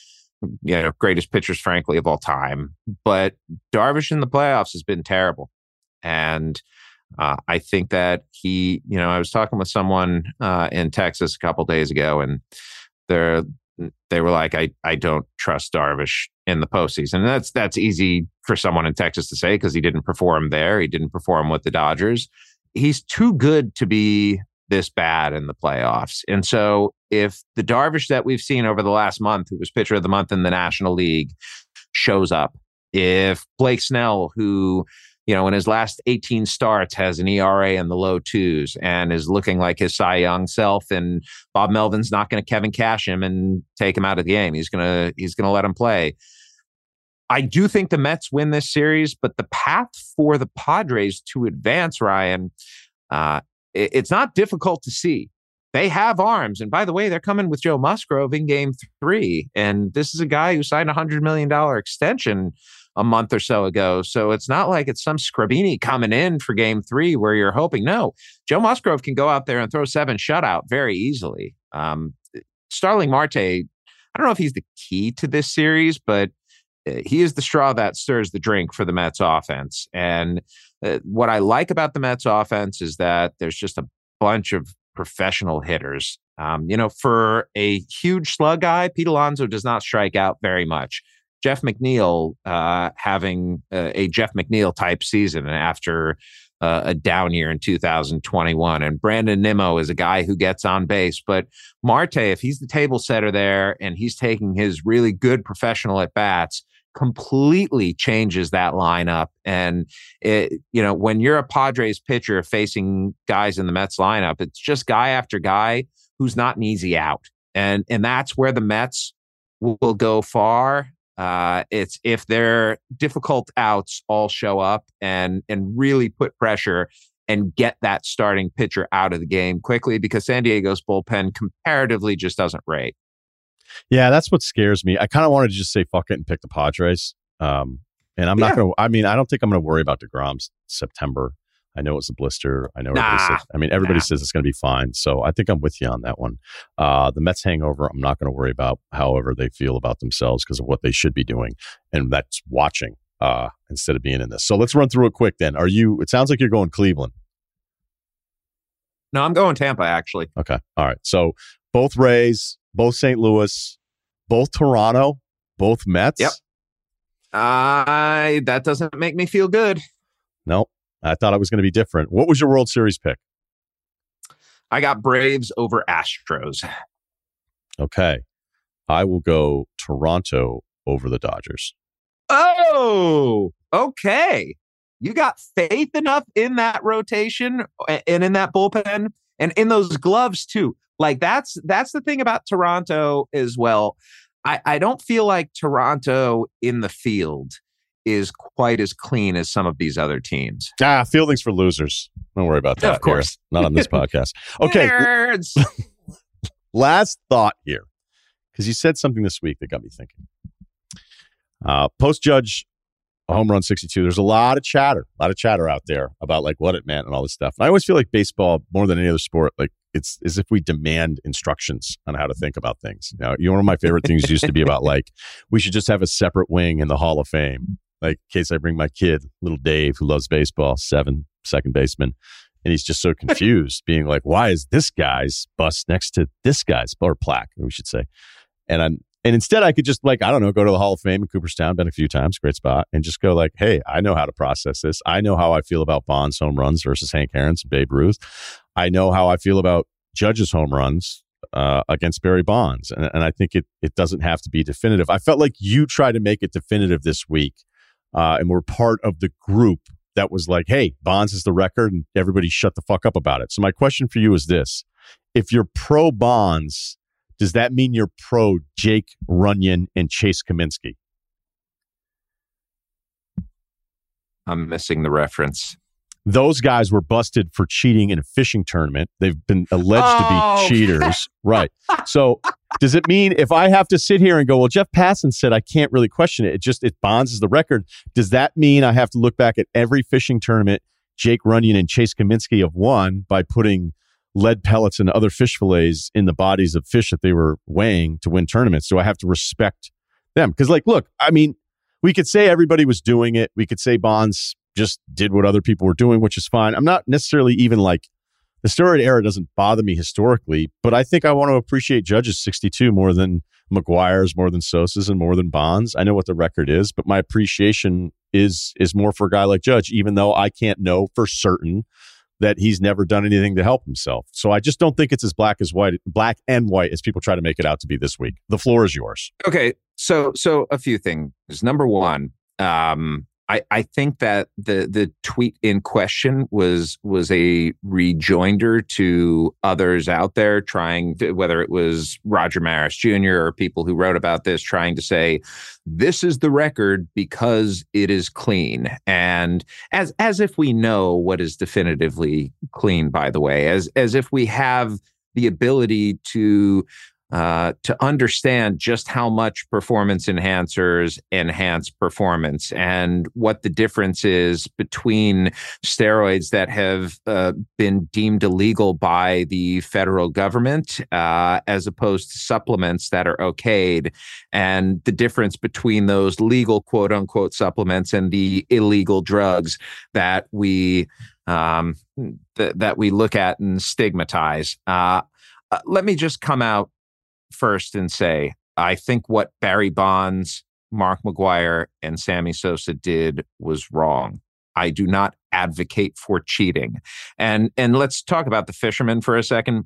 you know greatest pitchers, frankly, of all time. But Darvish in the playoffs has been terrible, and uh, I think that he, you know, I was talking with someone uh, in Texas a couple days ago, and they're they were like, I, I don't trust Darvish in the postseason. And that's that's easy for someone in Texas to say because he didn't perform there. He didn't perform with the Dodgers. He's too good to be this bad in the playoffs. And so if the Darvish that we've seen over the last month, who was pitcher of the month in the National League, shows up, if Blake Snell, who you know, in his last 18 starts has an ERA in the low twos and is looking like his Cy Young self. And Bob Melvin's not going to Kevin Cash him and take him out of the game. He's gonna he's gonna let him play. I do think the Mets win this series, but the path for the Padres to advance, Ryen, uh, it, it's not difficult to see. They have arms, and by the way, they're coming with Joe Musgrove in Game Three, and this is a guy who signed a hundred million dollar extension a month or so ago. So it's not like it's some Scribini coming in for game three where you're hoping. No, Joe Musgrove can go out there and throw seven shutout very easily. Um, Starling Marte, I don't know if he's the key to this series, but uh, he is the straw that stirs the drink for the Mets offense. And uh, what I like about the Mets offense is that there's just a bunch of professional hitters. Um, you know, for a huge slug guy, Pete Alonso does not strike out very much. Jeff McNeil uh, having a, a, Jeff McNeil type season after uh, a down year in 2021. And Brandon Nimmo is a guy who gets on base. But Marte, if he's the table setter there and he's taking his really good professional at bats, completely changes that lineup. And it, you know, when you're a Padres pitcher facing guys in the Mets lineup, it's just guy after guy who's not an easy out. And and that's where the Mets will go far uh, it's if their difficult outs all show up and and really put pressure and get that starting pitcher out of the game quickly because San Diego's bullpen comparatively just doesn't rate. Yeah, that's what scares me. I kind of wanted to just say fuck it and pick the Padres. Um, and I'm yeah. not going to, I mean, I don't think I'm going to worry about DeGrom's September I know it's a blister. I know nah, everybody says, I mean, everybody nah. says it's going to be fine. So I think I'm with you on that one. Uh, the Mets hangover, I'm not going to worry about however they feel about themselves because of what they should be doing. And that's watching uh, instead of being in this. So let's run through it quick then. Are you, it sounds like you're going Cleveland. No, I'm going Tampa actually. Okay. All right. So both Rays, both St. Louis, both Toronto, both Mets. Yep. I, uh, that doesn't make me feel good. Nope. I thought it was going to be different. What was your World Series pick? I got Braves over Astros. Okay. I will go Toronto over the Dodgers. Oh, okay. You got faith enough in that rotation and in that bullpen and in those gloves too. Like that's that's the thing about Toronto as well. I, I don't feel like Toronto in the field is quite as clean as some of these other teams. Ah, fielding's for losers. Don't worry about that. Of course. Here. Not on this [laughs] podcast. Okay. Nerds. [laughs] Last thought here, because you said something this week that got me thinking. Uh, Post Judge home run 62. There's a lot of chatter, a lot of chatter out there about like what it meant and all this stuff. And I always feel like baseball, more than any other sport, like it's as if we demand instructions on how to think about things. You know, you know, one of my favorite things used to be about like we should just have a separate wing in the Hall of Fame like in case I bring my kid, little Dave, who loves baseball, seven, second baseman, and he's just so [laughs] confused, being like, "Why is this guy's bust next to this guy's or plaque?" We should say, and I'm and instead I could just like I don't know, go to the Hall of Fame in Cooperstown, been a few times, great spot, and just go like, "Hey, I know how to process this. I know how I feel about Bonds home runs versus Hank Aaron's Babe Ruth. I know how I feel about Judge's home runs uh, against Barry Bonds. And, and, I think it, it doesn't have to be definitive. I felt like you tried to make it definitive this week uh, and we're part of the group that was like, hey, Bonds is the record and everybody shut the fuck up about it. So my question for you is this. If you're pro Bonds, does that mean you're pro Jake Runyan and Chase Cominsky? I'm missing the reference. Those guys were busted for cheating in a fishing tournament. They've been alleged oh. to be oh. [laughs] cheaters. right. So does it mean if I have to sit here and go, well, Jeff Passan said I can't really question it. It just it bonds as the record. Does that mean I have to look back at every fishing tournament Jake Runyan and Chase Cominsky have won by putting lead pellets and other fish fillets in the bodies of fish that they were weighing to win tournaments? Do I have to respect them? Because, like, look, I mean, we could say everybody was doing it. We could say Bonds just did what other people were doing, which is fine. I'm not necessarily even like the steroid era doesn't bother me historically, but I think I want to appreciate Judge's 62 more than McGwire's, more than Sosa's, and more than Bonds. I know what the record is, but my appreciation is is more for a guy like Judge, even though I can't know for certain that he's never done anything to help himself. So I just don't think it's as black as white, black and white as people try to make it out to be this week. The floor is yours. Okay, so so a few things. Number one, um, I, I think that the the tweet in question was was a rejoinder to others out there trying to, whether it was Roger Maris Jr. or people who wrote about this trying to say this is the record because it is clean and as as if we know what is definitively clean by the way as as if we have the ability to uh, to understand just how much performance enhancers enhance performance and what the difference is between steroids that have uh, been deemed illegal by the federal government uh, as opposed to supplements that are okayed, and the difference between those legal quote unquote supplements and the illegal drugs that we um, th- that we look at and stigmatize. Uh, uh, let me just come out first and say I think what Barry Bonds, Mark McGwire, and Sammy Sosa did was wrong. I do not advocate for cheating. And and let's talk about the fishermen for a second.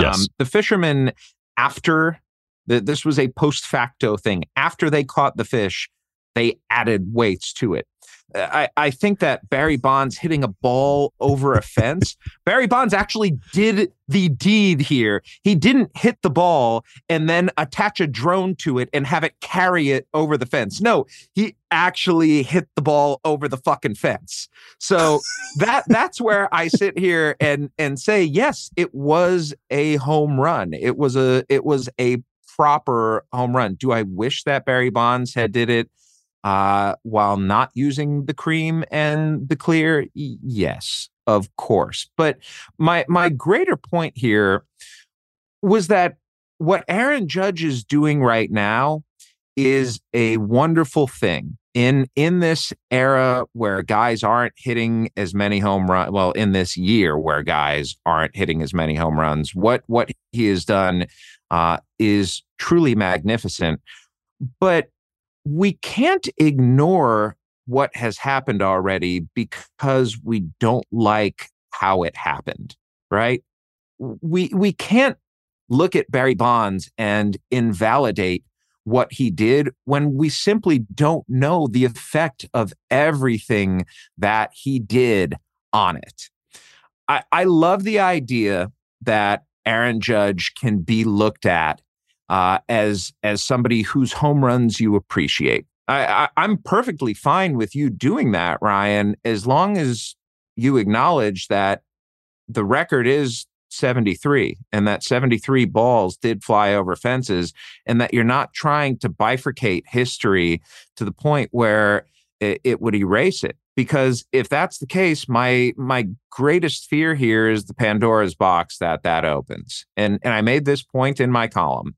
Yes. Um, the fishermen after the, this was a post facto thing. After they caught the fish, they added weights to it. Uh, I, I think that Barry Bonds hitting a ball over a fence, [laughs] Barry Bonds actually did the deed here. He didn't hit the ball and then attach a drone to it and have it carry it over the fence. No, he actually hit the ball over the fucking fence. So [laughs] that that's where I sit here and and say yes, it was a home run. It was a it was a proper home run. Do I wish that Barry Bonds had did it uh, while not using the cream and the clear? Yes, of course. But my my greater point here was that what Aaron Judge is doing right now is a wonderful thing in in this era where guys aren't hitting as many home runs well in this year where guys aren't hitting as many home runs what what he has done uh, is truly magnificent but we can't ignore what has happened already because we don't like how it happened, right? We we can't look at Barry Bonds and invalidate what he did when we simply don't know the effect of everything that he did on it. I, I love the idea that Aaron Judge can be looked at uh, as as somebody whose home runs you appreciate. I, I, am perfectly fine with you doing that, Ryen, as long as you acknowledge that the record is 73 and that 73 balls did fly over fences and that you're not trying to bifurcate history to the point where it, it would erase it. Because if that's the case my my greatest fear here is the pandora's box that that opens. And and i made this point in my column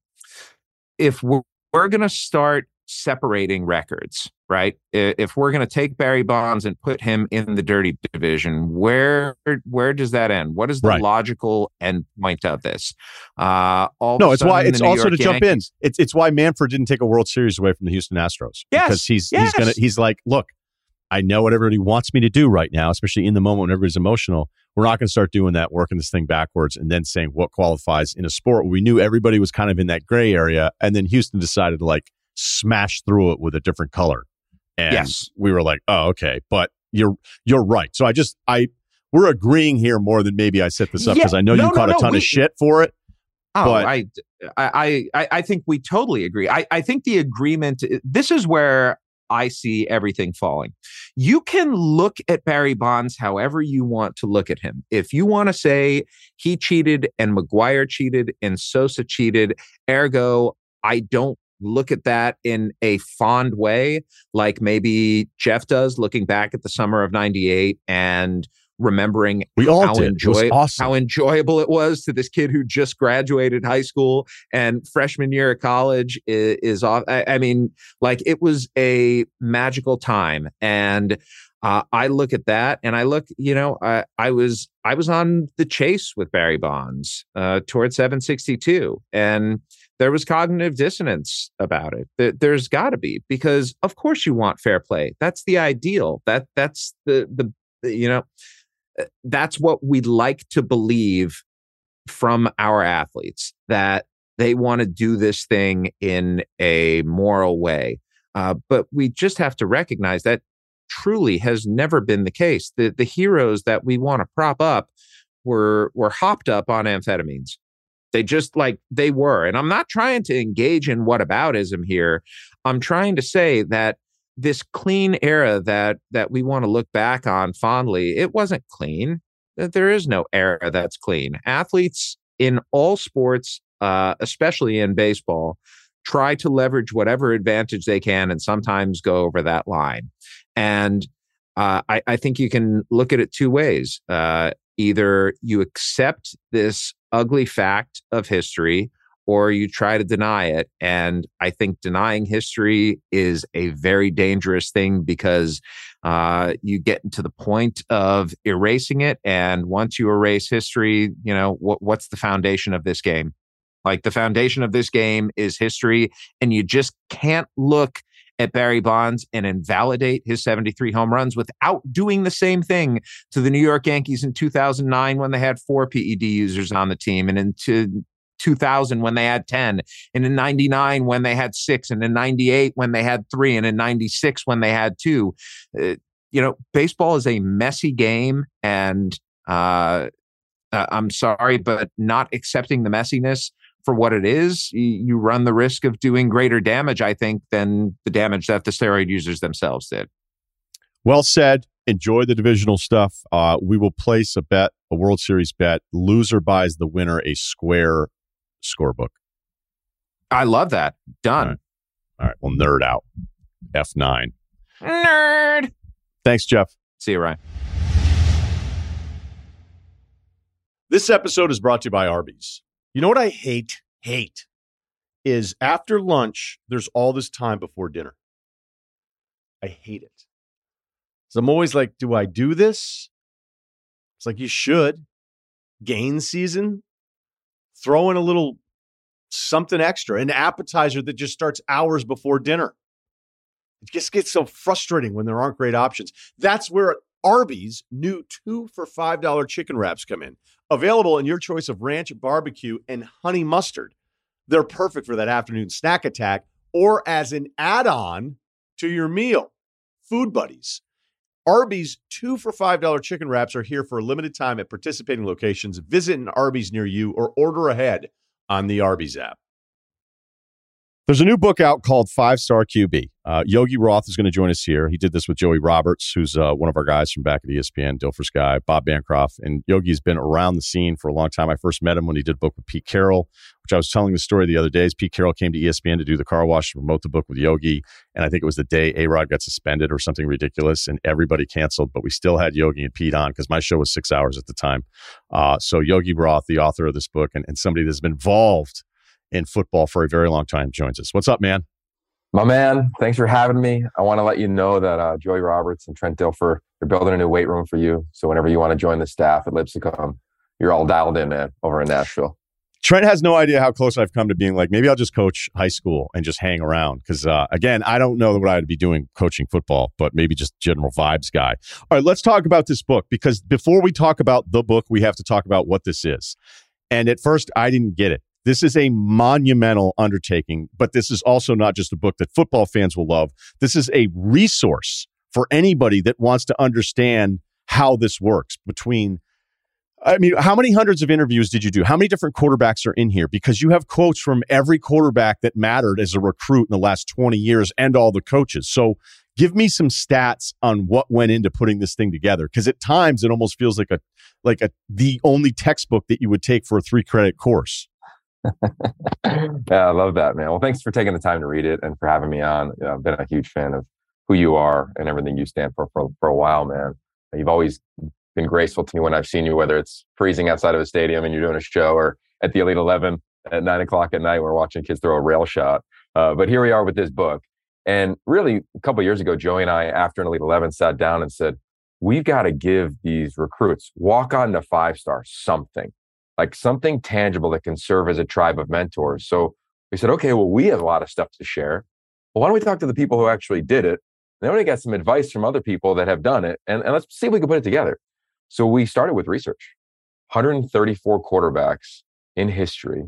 if we're, we're going to start separating records, right? If we're going to take Barry Bonds and put him in the dirty division, where where does that end? What is the right. logical end point of this? Uh, no, it's why it's also York to Yankees, jump in. It's it's why Manfred didn't take a World Series away from the Houston Astros yes, because he's yes. he's gonna he's like, look, I know what everybody wants me to do right now, especially in the moment when everybody's emotional. We're not going to start doing that, working this thing backwards, and then saying what qualifies in a sport. We knew everybody was kind of in that gray area, and then Houston decided to like smash through it with a different color. And yes. we were like, oh, okay. But you're you're right. So I just I we're agreeing here more than maybe I set this up because yeah, I know no, you caught no, a ton we, of shit for it. Oh, but, I, I, I, I think we totally agree. I, I think the agreement. This is where I see everything falling. You can look at Barry Bonds however you want to look at him. If you want to say he cheated and McGwire cheated and Sosa cheated, ergo, I don't look at that in a fond way, like maybe Jeff does, looking back at the summer of 98 and remembering we all how, did. Enjoy- awesome. how enjoyable it was to this kid who just graduated high school and freshman year of college is, is off. I, I, mean, like it was a magical time. And uh, I look at that and I look, you know, I, I was I was on the chase with Barry Bonds uh, towards 762 and there was cognitive dissonance about it. There's got to be because of course you want fair play. That's the ideal. That that's the the you know that's what we'd like to believe from our athletes that they want to do this thing in a moral way. Uh, but we just have to recognize that truly has never been the case. The the heroes that we want to prop up were were hopped up on amphetamines. They just like they were. And I'm not trying to engage in whataboutism here. I'm trying to say that this clean era that that we want to look back on fondly, it wasn't clean. There is no era that's clean. Athletes in all sports, uh, especially in baseball, try to leverage whatever advantage they can and sometimes go over that line. And uh, I, I, think you can look at it two ways. Uh, either you accept this ugly fact of history or you try to deny it. And I think denying history is a very dangerous thing because uh, you get to the point of erasing it. And once you erase history, you know, what, what's the foundation of this game? Like the foundation of this game is history, and you just can't look at Barry Bonds and invalidate his 73 home runs without doing the same thing to the New York Yankees in 2009 when they had four PED users on the team and into 2000 when they had 10, and in 99 when they had six, and in 98 when they had three, and in 96 when they had two. Uh, you know, baseball is a messy game, and uh, I'm sorry, but not accepting the messiness for what it is, you run the risk of doing greater damage, I think, than the damage that the steroid users themselves did. Well said. Enjoy the divisional stuff. Uh, we will place a bet, a World Series bet. Loser buys the winner a square scorebook. I love that. Done. All right. All right. Well, nerd out. F9. Nerd. Thanks, Jeff. See you, Ryen. This episode is brought to you by Arby's. You know what I hate? Hate is after lunch, there's all this time before dinner. I hate it. So I'm always like, do I do this? It's like, you should. Gain season, throw in a little something extra, an appetizer that just starts hours before dinner. It just gets so frustrating when there aren't great options. That's where Arby's new two for $5 chicken wraps come in. Available in your choice of ranch, barbecue, and honey mustard. They're perfect for that afternoon snack attack or as an add on to your meal. Food Buddies. Arby's two for $5 chicken wraps are here for a limited time at participating locations. Visit an Arby's near you or order ahead on the Arby's app. There's a new book out called Five Star QB. Uh, Yogi Roth is going to join us here. He did this with Joey Roberts, who's uh, one of our guys from back at ESPN, Dilfer's guy, Bob Bancroft. And Yogi's been around the scene for a long time. I first met him when he did a book with Pete Carroll, which I was telling the story the other day. Pete Carroll came to ESPN to do the car wash to promote the book with Yogi. And I think it was the day A Rod got suspended or something ridiculous, and everybody canceled. But we still had Yogi and Pete on because my show was six hours at the time. Uh, so Yogi Roth, the author of this book, and, and somebody that's been involved in football for a very long time, joins us. What's up, man? My man, thanks for having me. I want to let you know that uh, Joey Roberts and Trent Dilfer are building a new weight room for you. So whenever you want to join the staff at Lipscomb, you're all dialed in, man, over in Nashville. Trent has no idea how close I've come to being like, maybe I'll just coach high school and just hang around. Because, uh, again, I don't know what I'd be doing coaching football, but maybe just general vibes guy. All right, let's talk about this book because before we talk about the book, we have to talk about what this is. And at first, I didn't get it. This is a monumental undertaking, but this is also not just a book that football fans will love. This is a resource for anybody that wants to understand how this works between I mean, how many hundreds of interviews did you do? How many different quarterbacks are in here? Because you have quotes from every quarterback that mattered as a recruit in the last 20 years and all the coaches. So give me some stats on what went into putting this thing together. Because at times it almost feels like a like a the only textbook that you would take for a three credit course. [laughs] yeah, I love that, man. Well, thanks for taking the time to read it and for having me on. You know, I've been a huge fan of who you are and everything you stand for for, for a while, man. You've always been graceful to me when I've seen you, whether it's freezing outside of a stadium and you're doing a show or at the Elite 11 at nine o'clock at night, we're watching kids throw a rail shot. Uh, but here we are with this book. And really, a couple years ago, Joey and I, after an Elite 11, sat down and said, we've got to give these recruits walk on to five star something, like something tangible that can serve as a tribe of mentors. So we said, okay, well, we have a lot of stuff to share. Well, why don't we talk to the people who actually did it? And then we get some advice from other people that have done it, and, and let's see if we can put it together. So we started with research 134 quarterbacks in history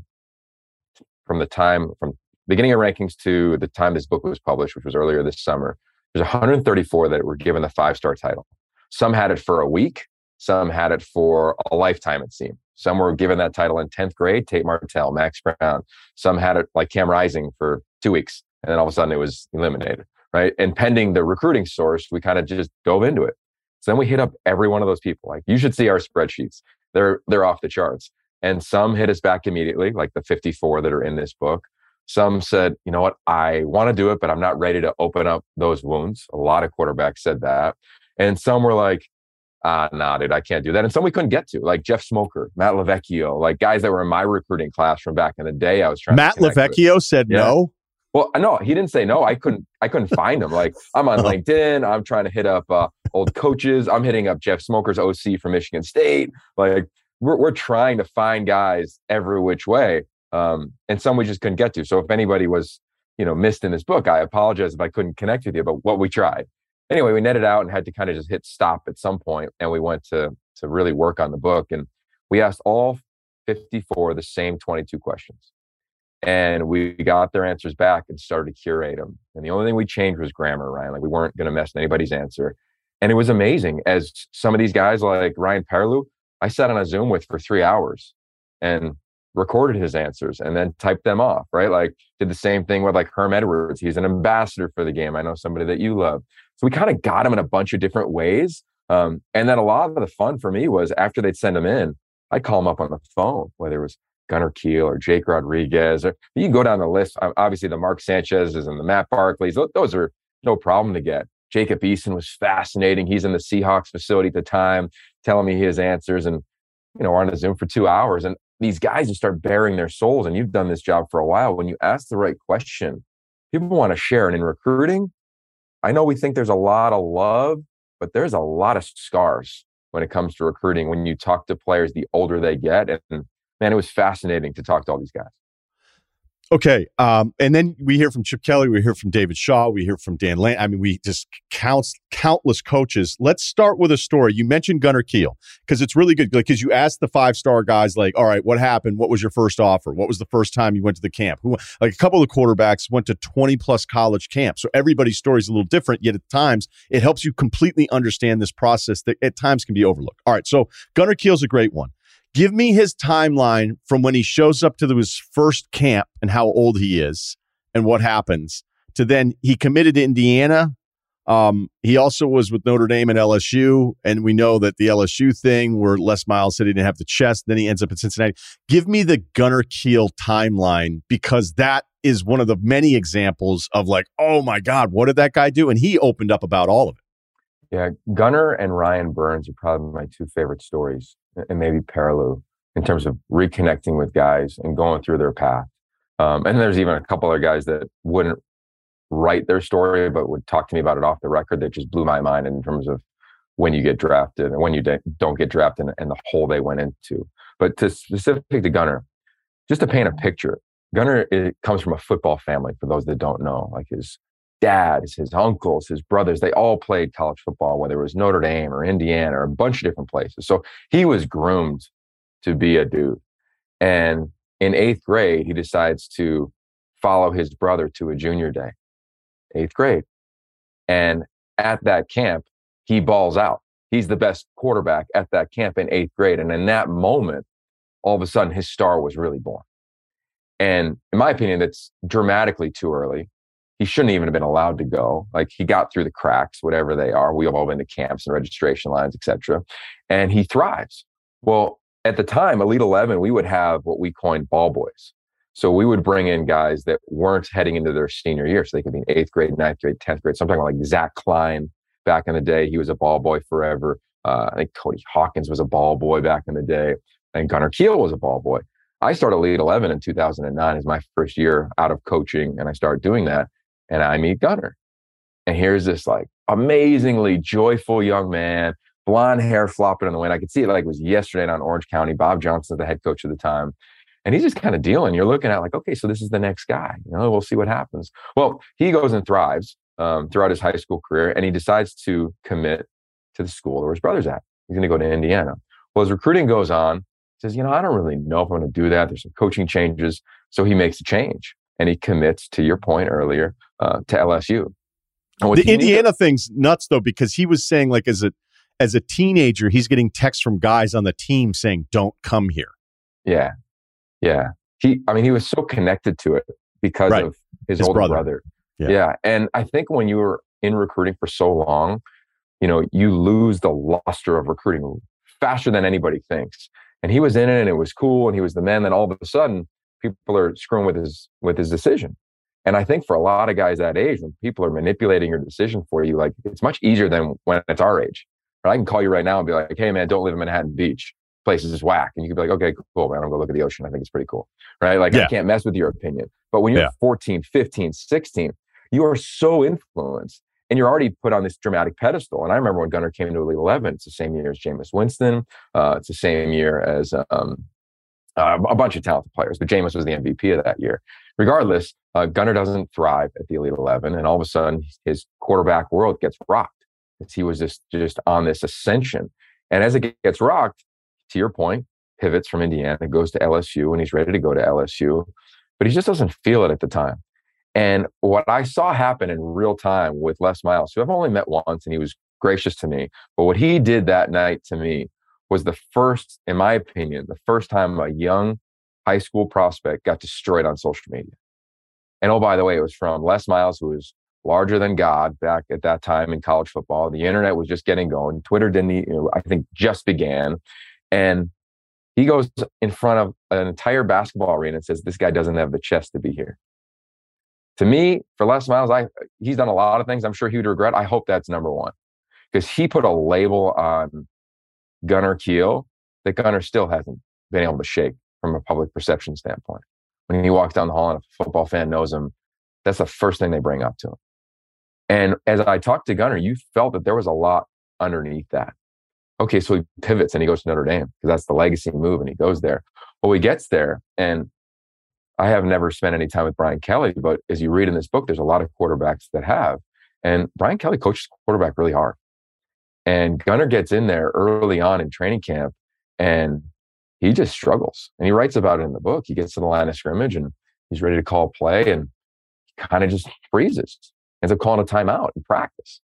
from the time, from beginning of rankings to the time this book was published, which was earlier this summer. There's 134 that were given the five star title. Some had it for a week, some had it for a lifetime, it seemed. Some were given that title in 10th grade, Tate Martell, Max Brown. Some had it like Cam Rising for two weeks, and then all of a sudden it was eliminated, right? And pending the recruiting source, we kind of just dove into it. So then we hit up every one of those people. Like you should see our spreadsheets. They're they're off the charts. And some hit us back immediately, like the 54 that are in this book. Some said, you know what, I want to do it, but I'm not ready to open up those wounds. A lot of quarterbacks said that. And some were like, ah, nah, dude, I can't do that. And some we couldn't get to, like Jeff Smoker, Matt Lovecchio, like guys that were in my recruiting class from back in the day. I was trying to Matt Lovecchio with. said yeah. no. Well, no, he didn't say no. I couldn't. I couldn't [laughs] find him. Like I'm on LinkedIn. I'm trying to hit up uh, old coaches. I'm hitting up Jeff Smoker's OC from Michigan State. Like we're we're trying to find guys every which way, um, and some we just couldn't get to. So if anybody was you know missed in this book, I apologize if I couldn't connect with you. But what we tried anyway, we netted out and had to kind of just hit stop at some point, and we went to to really work on the book. And we asked all 54 the same 22 questions and we got their answers back and started to curate them. And the only thing we changed was grammar, Ryen. Like we weren't going to mess with anybody's answer. And it was amazing as some of these guys like Ryan Perrilloux, I sat on a Zoom with for three hours and recorded his answers and then typed them off, right? Like did the same thing with like Herm Edwards. He's an ambassador for the game. I know somebody that you love. So we kind of got them in a bunch of different ways. Um, and then a lot of the fun for me was after they'd send them in, I'd call them up on the phone, whether it was Gunner Kiel or Jake Rodrigues, or you can go down the list. Obviously, the Mark Sanchez's and the Matt Barkleys, those are no problem to get. Jacob Eason was fascinating. He's in the Seahawks facility at the time, telling me his answers, and you know, on the Zoom for two hours. And these guys just start bearing their souls. And you've done this job for a while. When you ask the right question, people want to share. And in recruiting, I know we think there's a lot of love, but there's a lot of scars when it comes to recruiting. When you talk to players, the older they get, and man, it was fascinating to talk to all these guys. Okay. Um, and then we hear from Chip Kelly, we hear from David Shaw, we hear from Dan Lane. I mean, we just counts countless coaches. Let's start with a story. You mentioned Gunner Kiel because it's really good because you asked the five star guys, like, all right, what happened? What was your first offer? What was the first time you went to the camp? Who, like a couple of quarterbacks went to 20 plus college camps. So everybody's story is a little different, yet at times it helps you completely understand this process that at times can be overlooked. All right. So Gunner Kiel's a great one. Give me his timeline from when he shows up to his first camp and how old he is and what happens to then he committed to Indiana. Um, he also was with Notre Dame and LSU, and we know that the LSU thing where Les Miles said he didn't have the chest, then he ends up at Cincinnati. Give me the Gunner Kiel timeline because that is one of the many examples of like, oh my God, what did that guy do? And he opened up about all of it. Yeah, Gunner and Ryan Burns are probably my two favorite stories and maybe Perrilloux in terms of reconnecting with guys and going through their path. Um, and there's even a couple other guys that wouldn't write their story, but would talk to me about it off the record that just blew my mind in terms of when you get drafted and when you don't get drafted and, and the hole they went into. But to specific to Gunner, just to paint a picture, Gunner it comes from a football family. For those that don't know, like his dads, his uncles, his brothers, they all played college football, whether it was Notre Dame or Indiana or a bunch of different places. So he was groomed to be a dude. And in eighth grade, he decides to follow his brother to a junior day, eighth grade. And at that camp, he balls out. he's the best quarterback at that camp in eighth grade. And in that moment, all of a sudden his star was really born. And in my opinion, that's dramatically too early. He shouldn't even have been allowed to go. Like he got through the cracks, whatever they are. We've all been to camps and registration lines, etc. And he thrives. Well, at the time, Elite 11, we would have what we coined ball boys. So we would bring in guys that weren't heading into their senior year. So they could be in eighth grade, ninth grade, 10th grade. So I'm talking like Zach Kline back in the day. He was a ball boy forever. Uh, I think Cody Hawkins was a ball boy back in the day. And Gunner Kiel was a ball boy. I started Elite 11 in 2009 as my first year out of coaching. And I started doing that. And I meet Gunner. And here's this like amazingly joyful young man, blonde hair flopping in the wind. I could see it like it was yesterday on Orange County. Bob Johnson, the head coach at the time. And he's just kind of dealing. You're looking at like, okay, so this is the next guy. You know, we'll see what happens. Well, he goes and thrives um, throughout his high school career, and he decides to commit to the school where his brother's at. He's going to go to Indiana. Well, his recruiting goes on. He says, you know, I don't really know if I'm going to do that. There's some coaching changes, so he makes a change and he commits. To your point earlier, uh, to LSU. the Indiana thing's nuts though, because he was saying like as a as a teenager, he's getting texts from guys on the team saying, "Don't come here." Yeah, yeah. He, I mean, he was so connected to it because right. of his, his older brother. brother. Yeah. yeah. And I think when you were in recruiting for so long, you know, you lose the luster of recruiting faster than anybody thinks. And he was in it and it was cool and he was the man. Then all of a sudden, people are screwing with his with his decision. And I think for a lot of guys that age, when people are manipulating your decision for you, like it's much easier than when it's our age. I can call you right now and be like, hey man, don't live in Manhattan Beach place is just whack. And you could be like, okay, cool, man. I'm gonna go look at the ocean. I think it's pretty cool. Right. Like yeah. I can't mess with your opinion. But when you're yeah. 14, 15, 16, you are so influenced and you're already put on this dramatic pedestal. And I remember when Gunner came to Elite 11, it's the same year as Jameis Winston. Uh, it's the same year as um, uh, a bunch of talented players, but Jameis was the MVP of that year. Regardless, uh, Gunner doesn't thrive at the Elite 11. And all of a sudden, his quarterback world gets rocked. He was just, just on this ascension. And as it gets rocked, to your point, pivots from Indiana, goes to LSU, and he's ready to go to LSU, but he just doesn't feel it at the time. And what I saw happen in real time with Les Miles, who I've only met once, and he was gracious to me, but what he did that night to me was the first, in my opinion, the first time a young high school prospect got destroyed on social media. And oh, by the way, it was from Les Miles, who was larger than God back at that time in college football. The internet was just getting going. Twitter didn't, you know, I think, just began. And he goes in front of an entire basketball arena and says, This guy doesn't have the chest to be here. To me, for Les Miles, I he's done a lot of things I'm sure he would regret. I hope that's number one. Because he put a label on Gunner Kiel that Gunner still hasn't been able to shake from a public perception standpoint. When he walks down the hall and a football fan knows him, that's the first thing they bring up to him. And as I talked to Gunner, you felt that there was a lot underneath that. Okay, so he pivots and he goes to Notre Dame because that's the legacy move and he goes there. Well, he gets there and I have never spent any time with Brian Kelly, but as you read in this book, there's a lot of quarterbacks that have. And Brian Kelly coaches quarterback really hard. And Gunner gets in there early on in training camp and he just struggles. And he writes about it in the book. He gets to the line of scrimmage and he's ready to call play and kind of just freezes. Ends up calling a timeout in practice.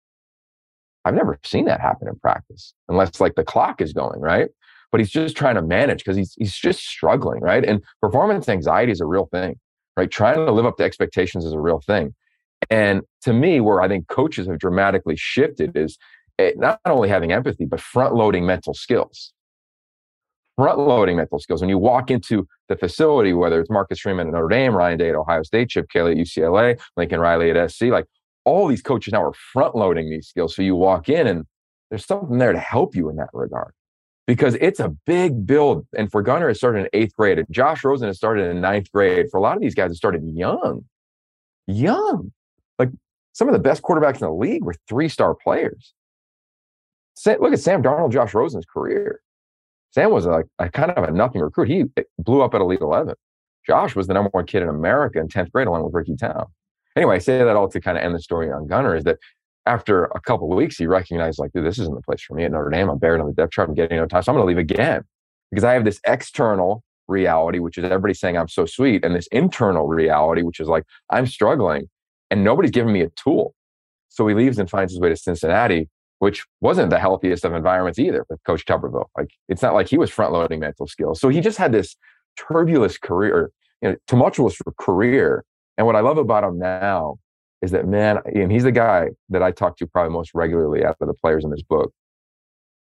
I've never seen that happen in practice unless like the clock is going, right? But he's just trying to manage because he's he's just struggling, right? And performance anxiety is a real thing, right? Trying to live up to expectations is a real thing. And to me, where I think coaches have dramatically shifted is eh, not only having empathy, but front loading mental skills. Front loading mental skills. When you walk into the facility, whether it's Marcus Freeman at Notre Dame, Ryan Day at Ohio State, Chip Kelly at UCLA, Lincoln Riley at SC, like all these coaches now are front loading these skills. So you walk in and there's something there to help you in that regard because it's a big build. And for Gunner, it started in eighth grade. And Josh Rosen has started in ninth grade. For a lot of these guys, it started young, young. Like some of the best quarterbacks in the league were three star players. Look at Sam Darnold, Josh Rosen's career. Sam was a, a kind of a nothing recruit. He eh, blew up at Elite 11. Josh was the number one kid in America in 10th grade, along with Ricky Town anyway, I say that all to kind of end the story on Gunner is that after a couple of weeks, he recognized like, dude, this isn't the place for me at Notre Dame. I'm buried on the depth chart. I'm getting no time. So I'm going to leave again because I have this external reality, which is everybody saying I'm so sweet, and this internal reality, which is like I'm struggling and nobody's giving me a tool. So he leaves and finds his way to Cincinnati. Which wasn't the healthiest of environments either with Coach Tuberville. Like it's not like he was front loading mental skills. So he just had this turbulent career, you know, tumultuous career. And what I love about him now is that man, and he's the guy that I talk to probably most regularly out of the players in this book.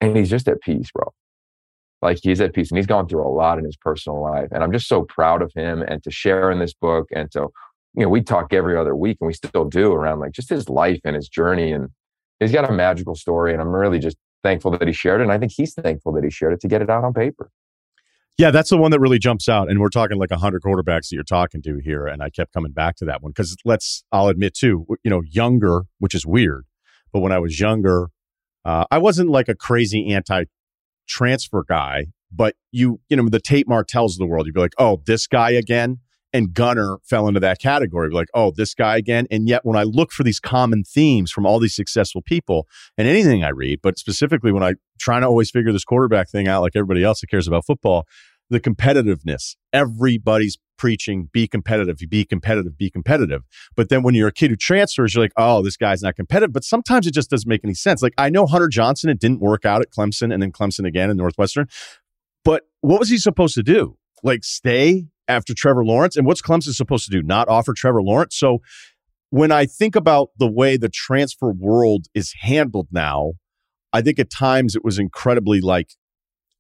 And he's just at peace, bro. Like he's at peace and he's gone through a lot in his personal life. And I'm just so proud of him and to share in this book and to, you know, we talk every other week and we still do around like just his life and his journey. And he's got a magical story. And I'm really just thankful that he shared it. And I think he's thankful that he shared it to get it out on paper. Yeah, that's the one that really jumps out. And we're talking like 100 quarterbacks that you're talking to here. And I kept coming back to that one because let's, I'll admit too, you know, younger, which is weird. But when I was younger, uh, I wasn't like a crazy anti transfer guy, but you, you know, the Tate Martells of the world, you'd be like, oh, this guy again. And Gunner fell into that category, like, oh, this guy again. And yet, when I look for these common themes from all these successful people and anything I read, but specifically when I trying to always figure this quarterback thing out, like everybody else that cares about football, the competitiveness. Everybody's preaching, be competitive, be competitive, be competitive. But then when you're a kid who transfers, you're like, oh, this guy's not competitive. But sometimes it just doesn't make any sense. Like I know Hunter Johnson, it didn't work out at Clemson and then Clemson again in Northwestern. But what was he supposed to do? Like stay after Trevor Lawrence? And what's Clemson supposed to do? Not offer Trevor Lawrence? So when I think about the way the transfer world is handled now, I think at times it was incredibly like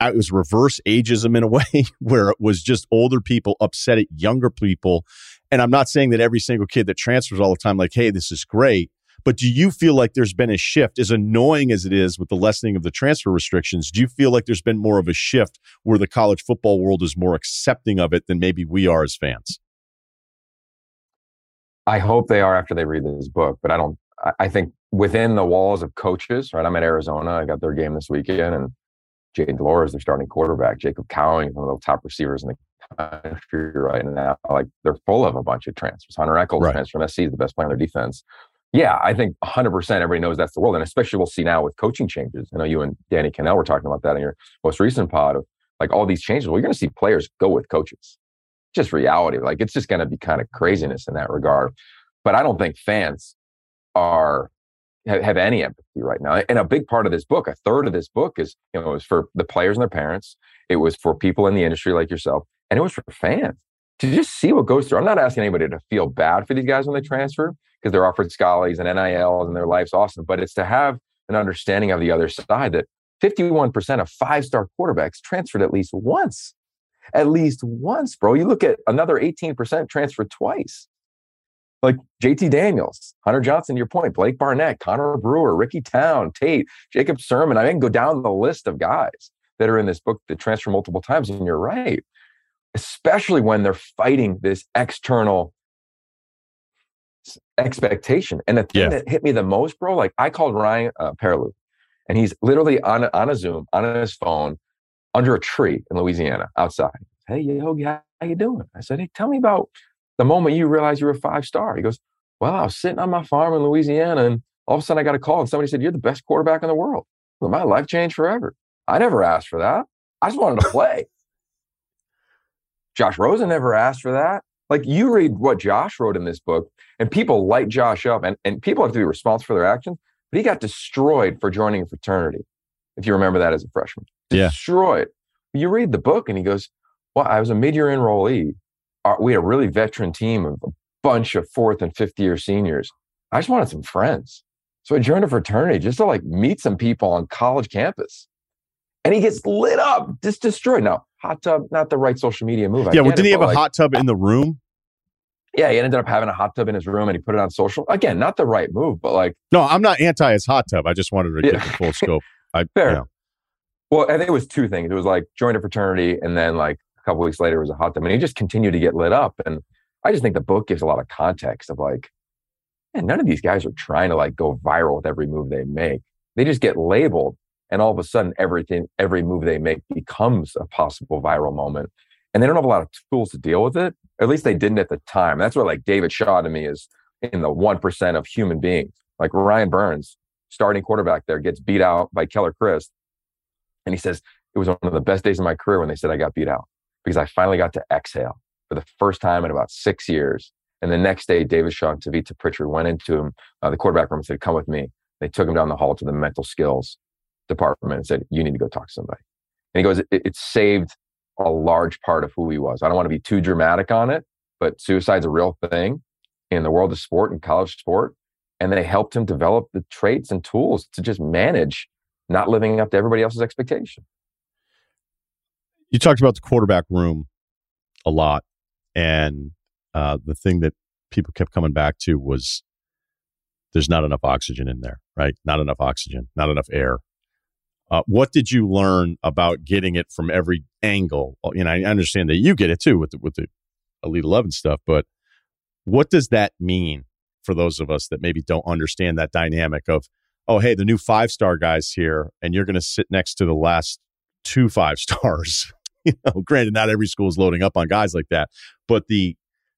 it was reverse ageism in a [laughs] way where it was just older people upset at younger people. And I'm not saying that every single kid that transfers all the time, like, hey, this is great. But do you feel like there's been a shift, as annoying as it is with the lessening of the transfer restrictions? Do you feel like there's been more of a shift where the college football world is more accepting of it than maybe we are as fans? I hope they are after they read this book, but I don't. I think within the walls of coaches, right? I'm at Arizona. I got their game this weekend, and Jayden de Laura is their starting quarterback. Jacob Cowing is one of the top receivers in the country right now. Like they're full of a bunch of transfers. Hunter Echols right. transfer from SC is the best player on their defense. Yeah, I think 100% everybody knows that's the world. And especially we'll see now with coaching changes. I know you and Danny Kanell were talking about that in your most recent pod of like all these changes. Well, you're going to see players go with coaches. Just reality. Like it's just going to be kind of craziness in that regard. But I don't think fans are have, any empathy right now. And a big part of this book, a third of this book is, you know, it was for the players and their parents. It was for people in the industry like yourself, and it was for fans to just see what goes through. I'm not asking anybody to feel bad for these guys when they transfer because they're offered scholars and NILs and their life's awesome, but it's to have an understanding of the other side that 51% of five star quarterbacks transferred at least once. At least once, bro. You look at another 18% transferred twice like JT Daniels, Hunter Johnson, your point, Blake Barnett, Connor Brewer, Ricky Town, Tate, Jacob Sirmon. I can go down the list of guys that are in this book that transfer multiple times. And you're right, especially when they're fighting this external expectation. And the thing yeah. that hit me the most, bro, like I called Ryan uh, and he's literally on, on a Zoom, on his phone, under a tree in Louisiana outside. Hey, yo, how you doing? I said, hey, tell me about the moment you realize you're a five star. He goes, Well, I was sitting on my farm in Louisiana and all of a sudden I got a call and somebody said, You're the best quarterback in the world. Well, my life changed forever. I never asked for that. I just wanted to play. Josh Rosen never asked for that. Like you read what Josh wrote in this book, and people light Josh up, and, and people have to be responsible for their actions. But he got destroyed for joining a fraternity, if you remember that as a freshman. Destroyed. Yeah. You read the book, and he goes, Well, I was a mid year enrollee uh, we had a really veteran team of a bunch of fourth and fifth year seniors. I just wanted some friends. So I joined a fraternity just to like meet some people on college campus. And he gets lit up, just destroyed. Now, hot tub, not the right social media move. yeah, well, did he have a like, hot tub in the room? Yeah, he ended up having a hot tub in his room and he put it on social. Again, not the right move, but like. No, I'm not anti his hot tub. I just wanted to yeah. get the full scope. I, [laughs] Fair. You know. Well, I think it was two things. It was like join a fraternity and then like a couple weeks later, it was a hot tub, and he just continued to get lit up. And I just think the book gives a lot of context of like, man, none of these guys are trying to like go viral with every move they make. They just get labeled, and all of a sudden, everything, every move they make becomes a possible viral moment. And they don't have a lot of tools to deal with it. At least they didn't at the time. That's where like David Shaw to me is in the one percent of human beings. Like Ryan Burns, starting quarterback there, gets beat out by Keller Chryst, and he says it was one of the best days of my career when they said I got beat out because I finally got to exhale for the first time in about six years. And the next day, David Shaw and Tavita Pritchard went into him, uh, the quarterback room and said, Come with me. They took him down the hall to the mental skills department and said, "You need to go talk to somebody." And he goes, "It, it saved a large part of who he was. I don't want to be too dramatic on it, but suicide's a real thing in the world of sport and college sport." And they helped him develop the traits and tools to just manage not living up to everybody else's expectation. You talked about the quarterback room a lot, and uh, the thing that people kept coming back to was there's not enough oxygen in there, right? Not enough oxygen, not enough air. Uh, what did you learn about getting it from every angle? You know, I understand that you get it too with the, with the Elite Eleven stuff, but what does that mean for those of us that maybe don't understand that dynamic of, oh, hey, the new five star guys here, and you're going to sit next to the last two five stars. [laughs] you know, granted, not every school is loading up on guys like that, but the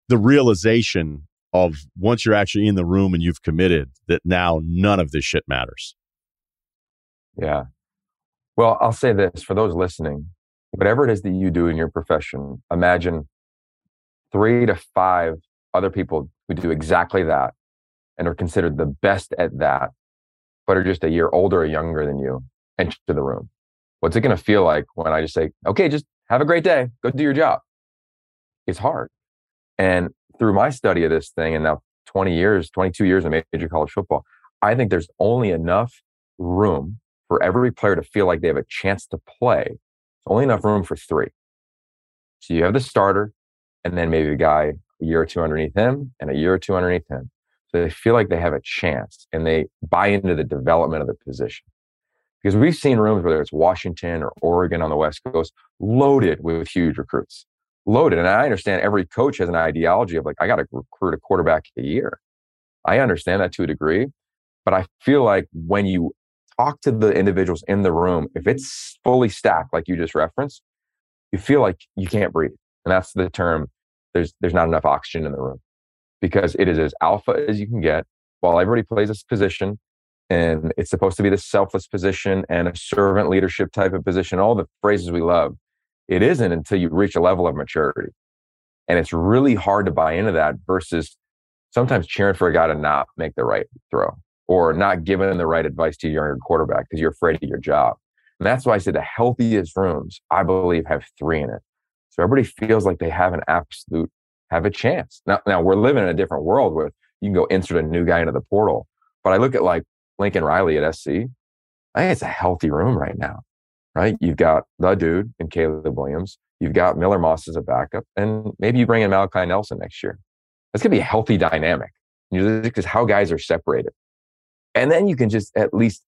the realization of once you're actually in the room and you've committed that now none of this shit matters. Yeah. Well, I'll say this for those listening whatever it is that you do in your profession, imagine three to five other people who do exactly that and are considered the best at that, but are just a year older or younger than you enter the room. What's it going to feel like when I just say, okay, just have a great day, go do your job? It's hard. And through my study of this thing and now 20 years, 22 years in major college football, I think there's only enough room for every player to feel like they have a chance to play. It's only enough room for three. So you have the starter and then maybe a guy a year or two underneath him and a year or two underneath him. So they feel like they have a chance and they buy into the development of the position. Because we've seen rooms, whether it's Washington or Oregon on the West Coast, loaded with huge recruits loaded. And I understand every coach has an ideology of like, I got to recruit a quarterback a year. I understand that to a degree, but I feel like when you talk to the individuals in the room, if it's fully stacked, like you just referenced, you feel like you can't breathe. And that's the term. There's, there's not enough oxygen in the room because it is as alpha as you can get while everybody plays this position and it's supposed to be the selfless position and a servant leadership type of position, all the phrases we love it isn't until you reach a level of maturity. And it's really hard to buy into that versus sometimes cheering for a guy to not make the right throw or not giving the right advice to your quarterback because you're afraid of your job. And that's why I say the healthiest rooms, I believe, have three in it. So everybody feels like they have an absolute, have a chance. Now, now we're living in a different world where you can go insert a new guy into the portal. But I look at like Lincoln Riley at SC. I think it's a healthy room right now right? You've got the dude and Caleb Williams. You've got Miller Moss as a backup, and maybe you bring in Malachi Nelson next year. That's gonna be a healthy dynamic. Because how guys are separated, and then you can just at least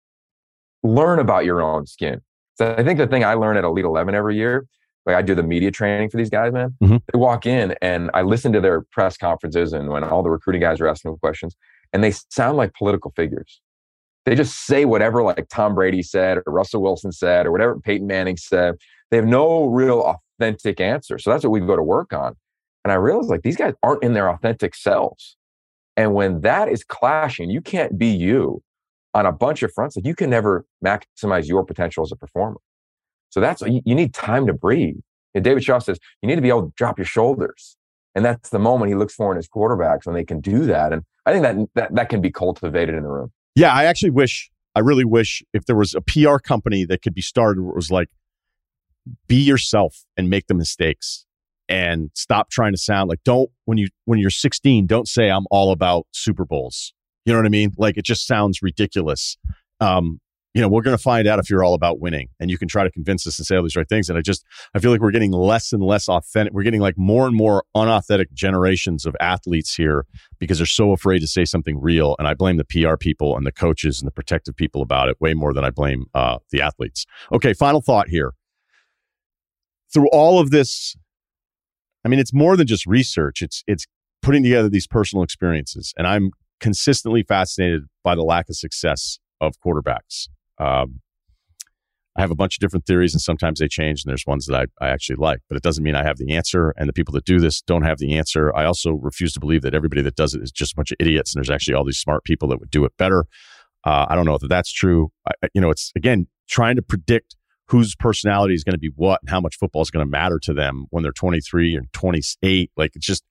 learn about your own skin. So I think the thing I learn at Elite Eleven every year, like I do the media training for these guys, man. Mm-hmm. They walk in and I listen to their press conferences and when all the recruiting guys are asking them questions, and they sound like political figures they just say whatever like Tom Brady said or Russell Wilson said or whatever Peyton Manning said. They have no real authentic answer. So that's what we go to work on. And I realized like these guys aren't in their authentic selves. And when that is clashing, you can't be you on a bunch of fronts. Like you can never maximize your potential as a performer. So that's you, need time to breathe. And David Shaw says you need to be able to drop your shoulders. And that's the moment he looks for in his quarterbacks when they can do that. And I think that that, that can be cultivated in the room. Yeah, I actually wish, I really wish if there was a PR company that could be started where it was like, be yourself and make the mistakes and stop trying to sound like don't when you when you're 16 don't say i'm all about super bowls you know what i mean like it just sounds ridiculous um you know, we're going to find out if you're all about winning and you can try to convince us and say all these right things. And I just, I feel like we're getting less and less authentic. We're getting like more and more unauthentic generations of athletes here because they're so afraid to say something real. And I blame the PR people and the coaches and the protective people about it way more than I blame uh, the athletes. Okay. Final thought here. Through all of this, I mean, it's more than just research. It's, it's putting together these personal experiences. And I'm consistently fascinated by the lack of success of quarterbacks. Um, I have a bunch of different theories, and sometimes they change, and there's ones that I, I actually like, but it doesn't mean I have the answer. And the people that do this don't have the answer. I also refuse to believe that everybody that does it is just a bunch of idiots, and there's actually all these smart people that would do it better. Uh, I don't know if that's true. I, you know, it's again trying to predict whose personality is going to be what and how much football is going to matter to them when they're 23 and 28. Like it's just,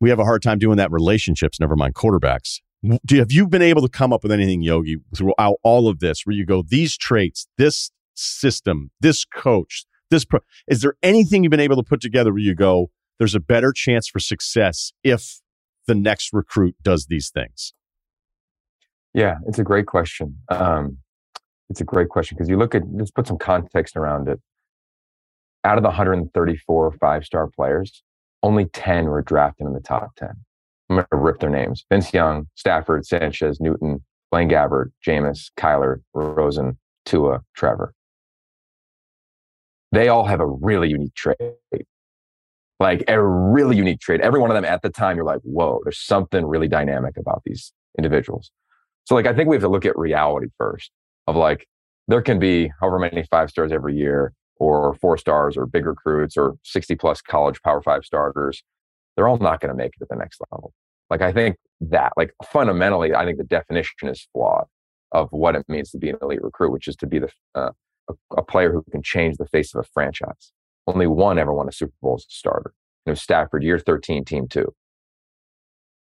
we have a hard time doing that relationships, never mind quarterbacks. Do, have you been able to come up with anything, Yogi, throughout all of this where you go, these traits, this system, this coach, this pro, is there anything you've been able to put together where you go, there's a better chance for success if the next recruit does these things? Yeah, it's a great question. Um, it's a great question because you look at, let's put some context around it. Out of the 134 five star players, only 10 were drafted in the top 10. I'm going to rip their names Vince Young, Stafford, Sanchez, Newton, Blaine Gabbert, Jameis, Kyler, Rosen, Tua, Trevor. They all have a really unique trait. Like a really unique trait. Every one of them at the time, you're like, whoa, there's something really dynamic about these individuals. So, like, I think we have to look at reality first of like, there can be however many five stars every year, or four stars, or big recruits, or 60 plus college power five starters they're all not going to make it to the next level. Like I think that, like fundamentally, I think the definition is flawed of what it means to be an elite recruit, which is to be the uh, a, a, player who can change the face of a franchise. Only one ever won a Super Bowl as a starter. It was Stafford, year 13, team two.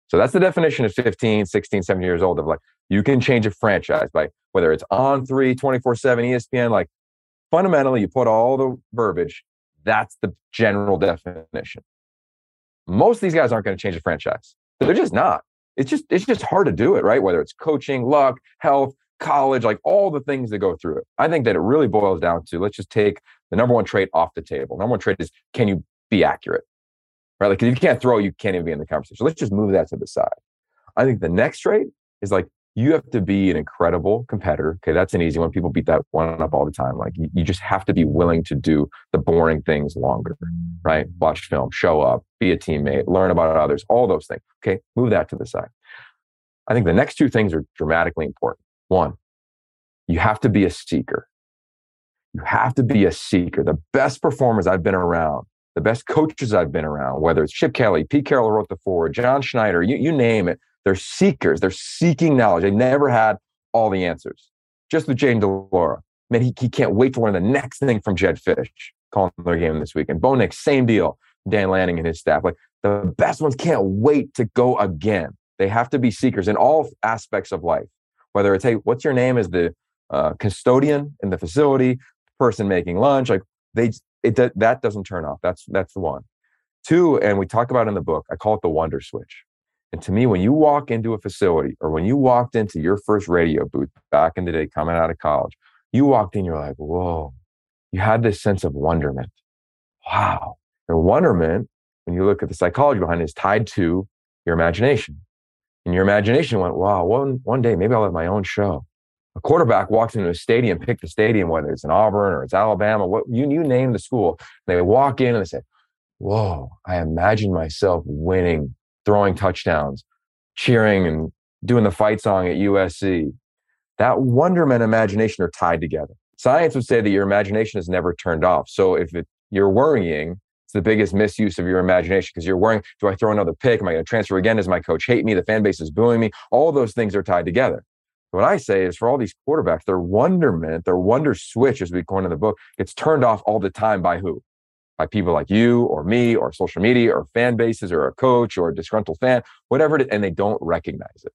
So that's the definition of 15, 16, 17 years old of like, you can change a franchise by whether it's on three, 24 7, ESPN, like fundamentally, you put all the verbiage, that's the general definition. Most of these guys aren't going to change a franchise. They're just not. It's just it's just hard to do it, right? Whether it's coaching, luck, health, college, like all the things that go through it. I think that it really boils down to let's just take the number one trait off the table. Number one trait is can you be accurate? Right? Like if you can't throw, you can't even be in the conversation. Let's just move that to the side. I think the next trait is like you have to be an incredible competitor. Okay, that's an easy one. People beat that one up all the time. Like you, you, just have to be willing to do the boring things longer, right? Watch film, show up, be a teammate, learn about others, all those things. Okay, move that to the side. I think the next two things are dramatically important. One, you have to be a seeker. You have to be a seeker. The best performers I've been around, the best coaches I've been around, whether it's Chip Kelly, Pete Carroll wrote the foreword, John Schneider, you, you name it, they're seekers. They're seeking knowledge. They never had all the answers. Just with Jayden de Laura. Man, he, he can't wait to learn the next thing from Jedd Fisch, calling their game this weekend. Bo Nix, same deal. Dan Lanning and his staff. Like the best ones can't wait to go again. They have to be seekers in all aspects of life. Whether it's, hey, what's your name as the uh, custodian in the facility, person making lunch, like they, it, that doesn't turn off. That's, that's the one. Two, and we talk about in the book, I call it the wonder switch. And to me, when you walk into a facility or when you walked into your first radio booth back in the day coming out of college, you walked in, you're like, whoa, you had this sense of wonderment. Wow. And wonderment, when you look at the psychology behind it, is tied to your imagination. And your imagination went, wow, one, one day maybe I'll have my own show. A quarterback walks into a stadium, pick the stadium, whether it's in Auburn or it's Alabama, what you, you name the school. They walk in and they say, whoa, I imagine myself winning throwing touchdowns, cheering and doing the fight song at USC. That wonderment imagination are tied together. Science would say that your imagination is never turned off. So if it, you're worrying, it's the biggest misuse of your imagination because you're worrying, do I throw another pick? Am I going to transfer again? Does my coach hate me? The fan base is booing me. All those things are tied together. What I say is for all these quarterbacks, their wonderment, their wonder switch, as we coin in the book, gets turned off all the time by who? by people like you or me or social media or fan bases or a coach or a disgruntled fan, whatever it is, and they don't recognize it.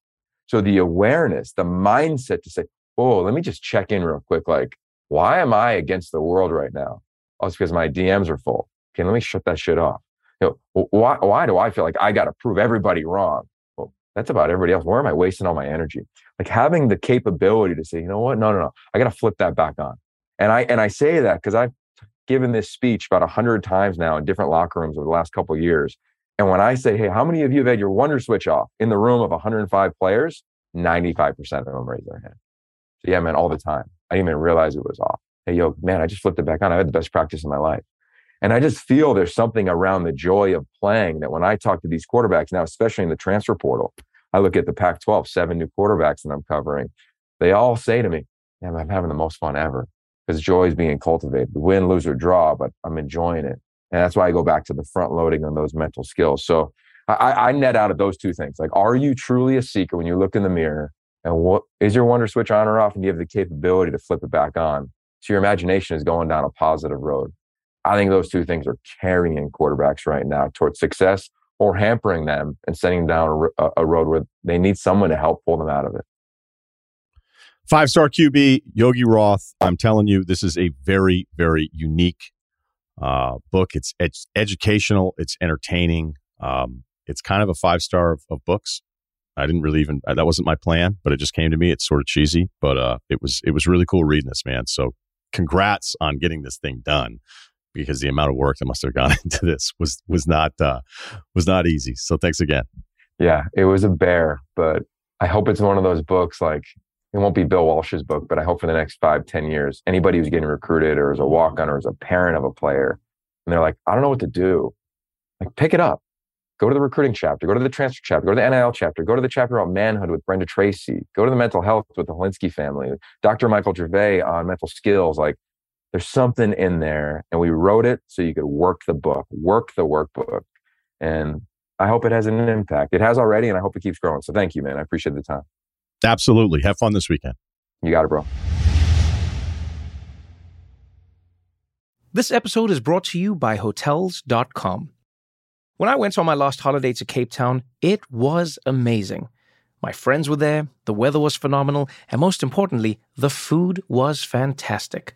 So the awareness, the mindset to say, oh, let me just check in real quick. Like, why am I against the world right now? Oh, it's because my DMs are full. Okay, let me shut that shit off. You know, why, why do I feel like I got to prove everybody wrong? That's about everybody else. Where am I wasting all my energy? Like having the capability to say, you know what? No, no, no. I got to flip that back on. And I and I say that because I've given this speech about a hundred times now in different locker rooms over the last couple of years. And when I say, hey, how many of you have had your wonder switch off in the room of 105 players? 95% of them raise their hand. So yeah, man, all the time. I didn't even realize it was off. Hey, yo, man, I just flipped it back on. I had the best practice in my life. And I just feel there's something around the joy of playing that when I talk to these quarterbacks now, especially in the transfer portal, I look at the Pac 12, seven new quarterbacks that I'm covering. They all say to me, man, I'm having the most fun ever because joy is being cultivated. Win, lose, or draw, but I'm enjoying it. And that's why I go back to the front loading on those mental skills. So I, I net out of those two things. Like, are you truly a seeker when you look in the mirror? And what is your wonder switch on or off? And do you have the capability to flip it back on. So your imagination is going down a positive road. I think those two things are carrying quarterbacks right now towards success or hampering them and sending them down a, a road where they need someone to help pull them out of it. Five star QB, Yogi Roth. I'm telling you, this is a very, very unique uh, book. It's ed- educational, it's entertaining. Um, it's kind of a five star of, of, books. I didn't really even that wasn't my plan, but it just came to me. It's sort of cheesy, but uh, it was it was really cool reading this, man. So congrats on getting this thing done because the amount of work that must have gone [laughs] into this was was not uh, was not easy. So thanks again. Yeah, it was a bear, but I hope it's one of those books like it won't be Bill Walsh's book, but I hope for the next five, ten years, anybody who's getting recruited or is a walk on or is a parent of a player, and they're like, I don't know what to do, like pick it up. Go to the recruiting chapter, go to the transfer chapter, go to the NIL chapter, go to the chapter on manhood with Brenda Tracy, go to the mental health with the Hilinski family, Dr. Michael Gervais on mental skills. Like there's something in there. And we wrote it so you could work the book, work the workbook. And I hope it has an impact. It has already, and I hope it keeps growing. So thank you, man. I appreciate the time. Absolutely. Have fun this weekend. You got it, bro. This episode is brought to you by Hotels.com. When I went on my last holiday to Cape Town, it was amazing. My friends were there, the weather was phenomenal, and most importantly, the food was fantastic.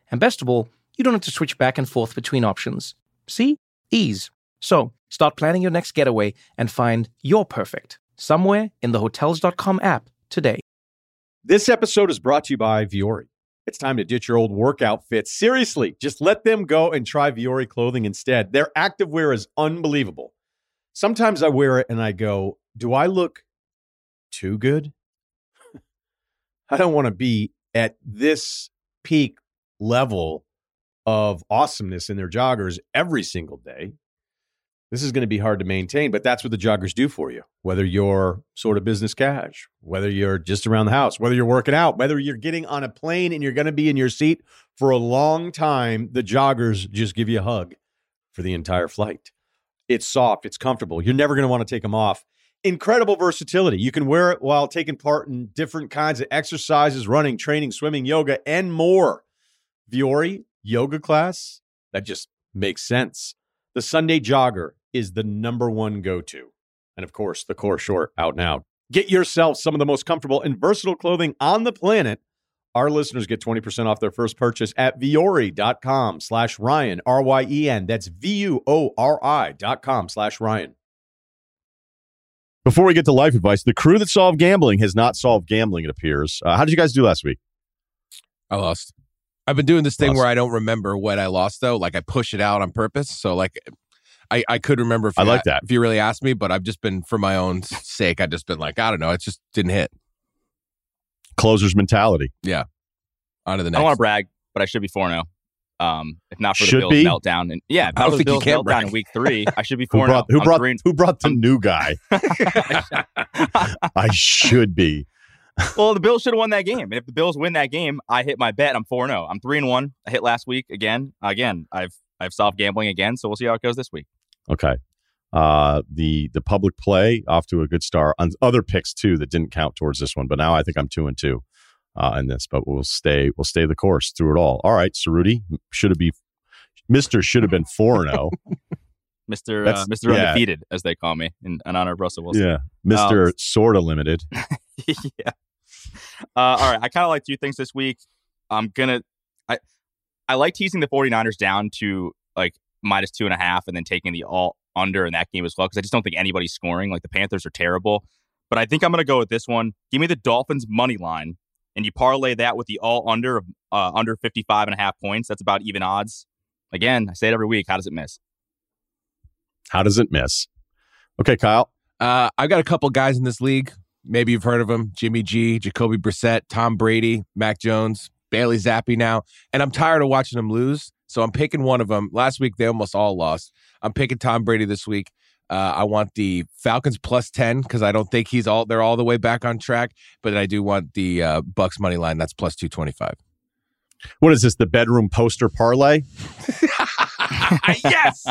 And best of all, you don't have to switch back and forth between options. See? Ease. So, start planning your next getaway and find your perfect somewhere in the Hotels.com app today. This episode is brought to you by Vuori. It's time to ditch your old workout fits. Seriously, just let them go and try Vuori clothing instead. Their activewear is unbelievable. Sometimes I wear it and I go, Do I look too good? [laughs] I don't want to be at this peak level of awesomeness in their joggers every single day. This is going to be hard to maintain, but that's what the joggers do for you. Whether you're sort of business cash, whether you're just around the house, whether you're working out, whether you're getting on a plane and you're going to be in your seat for a long time, the joggers just give you a hug for the entire flight. It's soft, it's comfortable. You're never going to want to take them off. Incredible versatility. You can wear it while taking part in different kinds of exercises, running, training, swimming, yoga, and more. Vuori yoga class, that just makes sense. The Sunday jogger is the number one go to. And of course, the core short out now. Get yourself some of the most comfortable and versatile clothing on the planet. Our listeners get 20% off their first purchase at vuori.com slash Ryen, R Y E N. That's V U O R I dot com slash Ryen. Before we get to life advice, the crew that solved gambling has not solved gambling, it appears. Uh, how did you guys do last week? I lost. I've been doing this thing lost. where I don't remember what I lost though. Like I push it out on purpose. So like I, I could remember if I like that. If you really asked me, but I've just been for my own sake, I've just been like, I don't know, it just didn't hit. Closer's mentality. Yeah. On to the next. I don't want to brag, but I should be 4 0. Um, if not for the should Bills be? meltdown, and yeah, if not for the Bills meltdown brag. in week three, I should be [laughs] Who four brought, now. who, brought, three who brought the new guy? [laughs] I should be. Well, the Bills should have won that game. And if the Bills win that game, I hit my bet. I'm 4 0. I'm three and one. I hit last week again. Again, I've I've solved gambling again. So we'll see how it goes this week. Okay. Uh, the the public play off to a good start on other picks too that didn't count towards this one, but now I think I'm two and two uh, in this. But we'll stay we'll stay the course through it all. All right, Ceruti should have be Mister should have been four and zero. [laughs] Mr. Uh, Mr. yeah. Undefeated, as they call me, in, in honor of Russell Wilson. Yeah, Mister um, sorta limited. [laughs] yeah. Uh, all right, I kind of like two things this week. I'm gonna, I, I like teasing the 49ers down to like minus two and a half, and then taking the all under in that game as well because I just don't think anybody's scoring. Like the Panthers are terrible, but I think I'm gonna go with this one. Give me the Dolphins money line, and you parlay that with the all under of uh, under 55 and a half points. That's about even odds. Again, I say it every week. How does it miss? How does it miss? Okay, Kyle. Uh, I've got a couple guys in this league. Maybe you've heard of them: Jimmy G, Jacoby Brissett, Tom Brady, Mac Jones, Bailey Zappe. Now, and I'm tired of watching them lose, so I'm picking one of them. Last week they almost all lost. I'm picking Tom Brady this week. Uh, I want the Falcons plus ten because I don't think he's all they're all the way back on track. But I do want the uh, Bucs money line. That's plus two twenty five. What is this? The bedroom poster parlay? [laughs] [laughs] yes,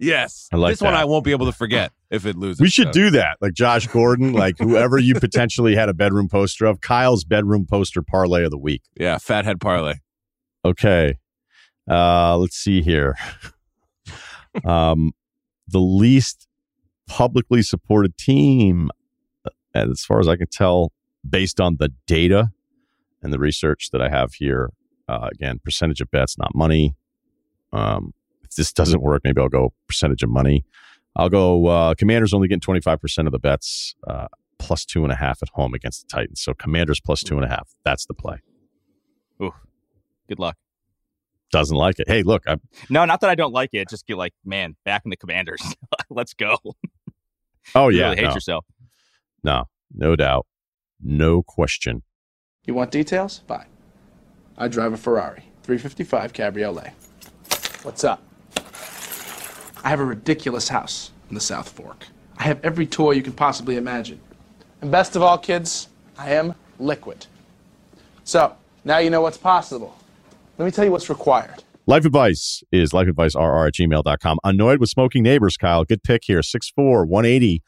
yes. I like this one. I won't be able to forget if it loses. We should so. do that. Like Josh Gordon, like whoever you potentially had a bedroom poster of, Kyle's bedroom poster parlay of the week. Yeah, fathead parlay. Okay. Uh, let's see here. um, the least publicly supported team, uh, as far as I can tell, based on the data and the research that I have here, uh, again, percentage of bets, not money. Um, if this doesn't work, maybe I'll go percentage of money. I'll go uh, Commanders only getting 25% of the bets, uh, plus two and a half at home against the Titans. So Commanders plus two and a half. That's the play. Ooh, Good luck. Doesn't like it. Hey, look, I, No, not that I don't like it. Just get like, man, back in the Commanders. [laughs] Let's go. [laughs] oh yeah, really hate no, yourself. no, no doubt, no question. You want details? Fine. I drive a Ferrari 355 Cabriolet. What's up? I have a ridiculous house in the South Fork. I have every toy you can possibly imagine. And best of all, kids, I am liquid. So, now you know what's possible. Let me tell you what's required. Life advice is lifeadvicerr at gmail.com. Annoyed with smoking neighbors, Kyle. Good pick here. 6'4, 180.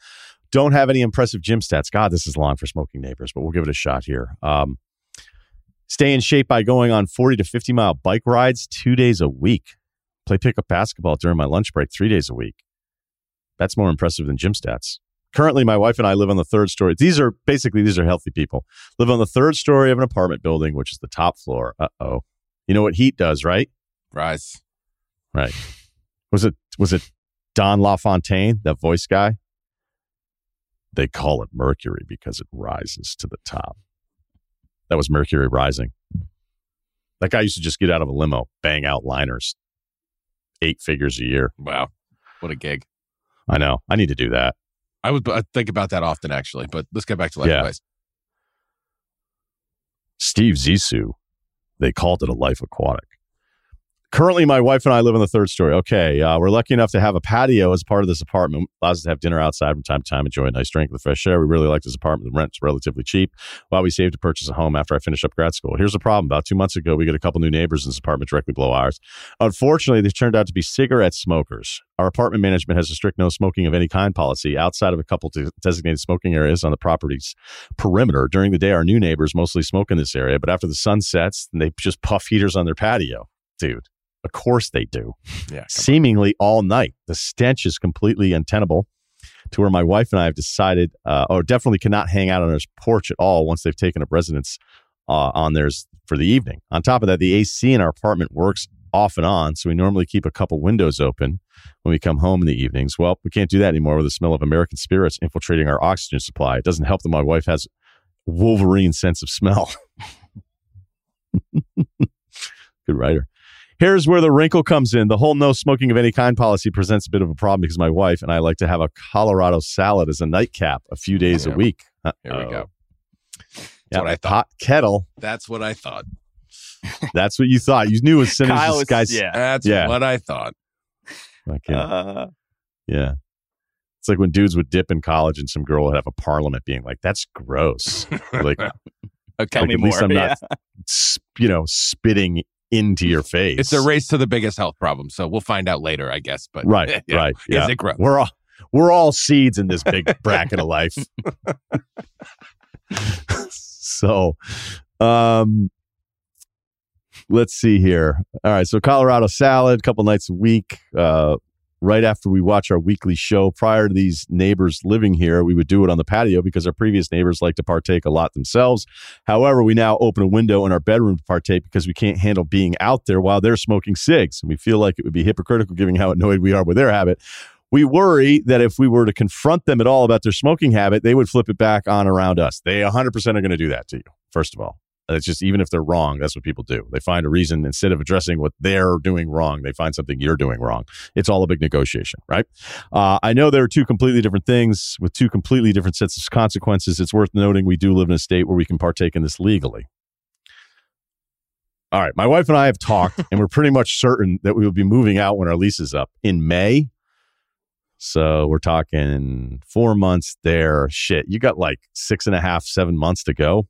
Don't have any impressive gym stats. God, this is long for smoking neighbors, but we'll give it a shot here. Um, stay in shape by going on 40 to 50 mile bike rides two days a week. Play pickup basketball during my lunch break three days a week. That's more impressive than gym stats. Currently, my wife and I live on the third story. These are basically these are healthy people. Live on the third story of an apartment building, which is the top floor. Uh oh. You know what heat does, right? Rise. Right. Was it was it Don LaFontaine, that voice guy? They call it Mercury because it rises to the top. That was Mercury rising. That guy used to just get out of a limo, bang out liners, eight figures a year. Wow, what a gig. I know. I need to do that. I would I think about that often actually, but let's get back to life Yeah. advice. Steve Zissou, they called it a life aquatic. Currently, my wife and I live on the third story. Okay, uh, we're lucky enough to have a patio as part of this apartment. Allows us to have dinner outside from time to time, enjoy a nice drink of the fresh air. We really like this apartment. The rent's relatively cheap while we save to purchase a home after I finish up grad school. Here's the problem. About two months ago, we got a couple new neighbors in this apartment directly below ours. Unfortunately, they turned out to be cigarette smokers. Our apartment management has a strict no smoking of any kind policy outside of a couple de- designated smoking areas on the property's perimeter. During the day, our new neighbors mostly smoke in this area, but after the sun sets, they just puff heaters on their patio. Dude, of course they do. Yeah. Seemingly all night. The stench is completely untenable to where my wife and I have decided, uh, or definitely cannot hang out on our porch at all once they've taken up residence uh, on theirs for the evening. On top of that, the AC in our apartment works off and on, so we normally keep a couple windows open when we come home in the evenings. Well, we can't do that anymore with the smell of American spirits infiltrating our oxygen supply. It doesn't help that my wife has Wolverine sense of smell. [laughs] Good writer. Here's where the wrinkle comes in. The whole no smoking of any kind policy presents a bit of a problem because my wife and I like to have a Colorado salad as a nightcap a few days Yeah. a week. Here we Uh-oh. go. Yeah, what I thought. hot kettle. That's what I thought. [laughs] That's what you thought. You knew as soon as this is- guy's yeah. That's Yeah. what I thought. Like, yeah, Uh, yeah. It's like when dudes would dip in college and some girl would have a parliament being like, "That's gross." [laughs] like, Okay. tell like, me at more. least I'm not, Yeah. s- you know, spitting into your face. It's a race to the biggest health problem, so we'll find out later, I guess. But Right, [laughs] yeah. right. Is Yeah. it gross? We're all we're all seeds in this big [laughs] bracket of life. so, um, let's see here. All right, so Colorado salad, couple nights a week. Uh, right after we watch our weekly show, prior to these neighbors living here, we would do it on the patio because our previous neighbors like to partake a lot themselves. However, we now open a window in our bedroom to partake because we can't handle being out there while they're smoking cigs, and we feel like it would be hypocritical given how annoyed we are with their habit. We worry that if we were to confront them at all about their smoking habit, they would flip it back on around us. They 100% are going to do that to you, first of all. It's just even if they're wrong, that's what people do. They find a reason instead of addressing what they're doing wrong, they find something you're doing wrong. It's all a big negotiation, right? Uh, I know there are two completely different things with two completely different sets of consequences. It's worth noting we do live in a state where we can partake in this legally. All right, my wife and I have talked, [laughs] and we're pretty much certain that we will be moving out when our lease is up in May. So we're talking four months there. Shit, you got like six and a half, seven months to go.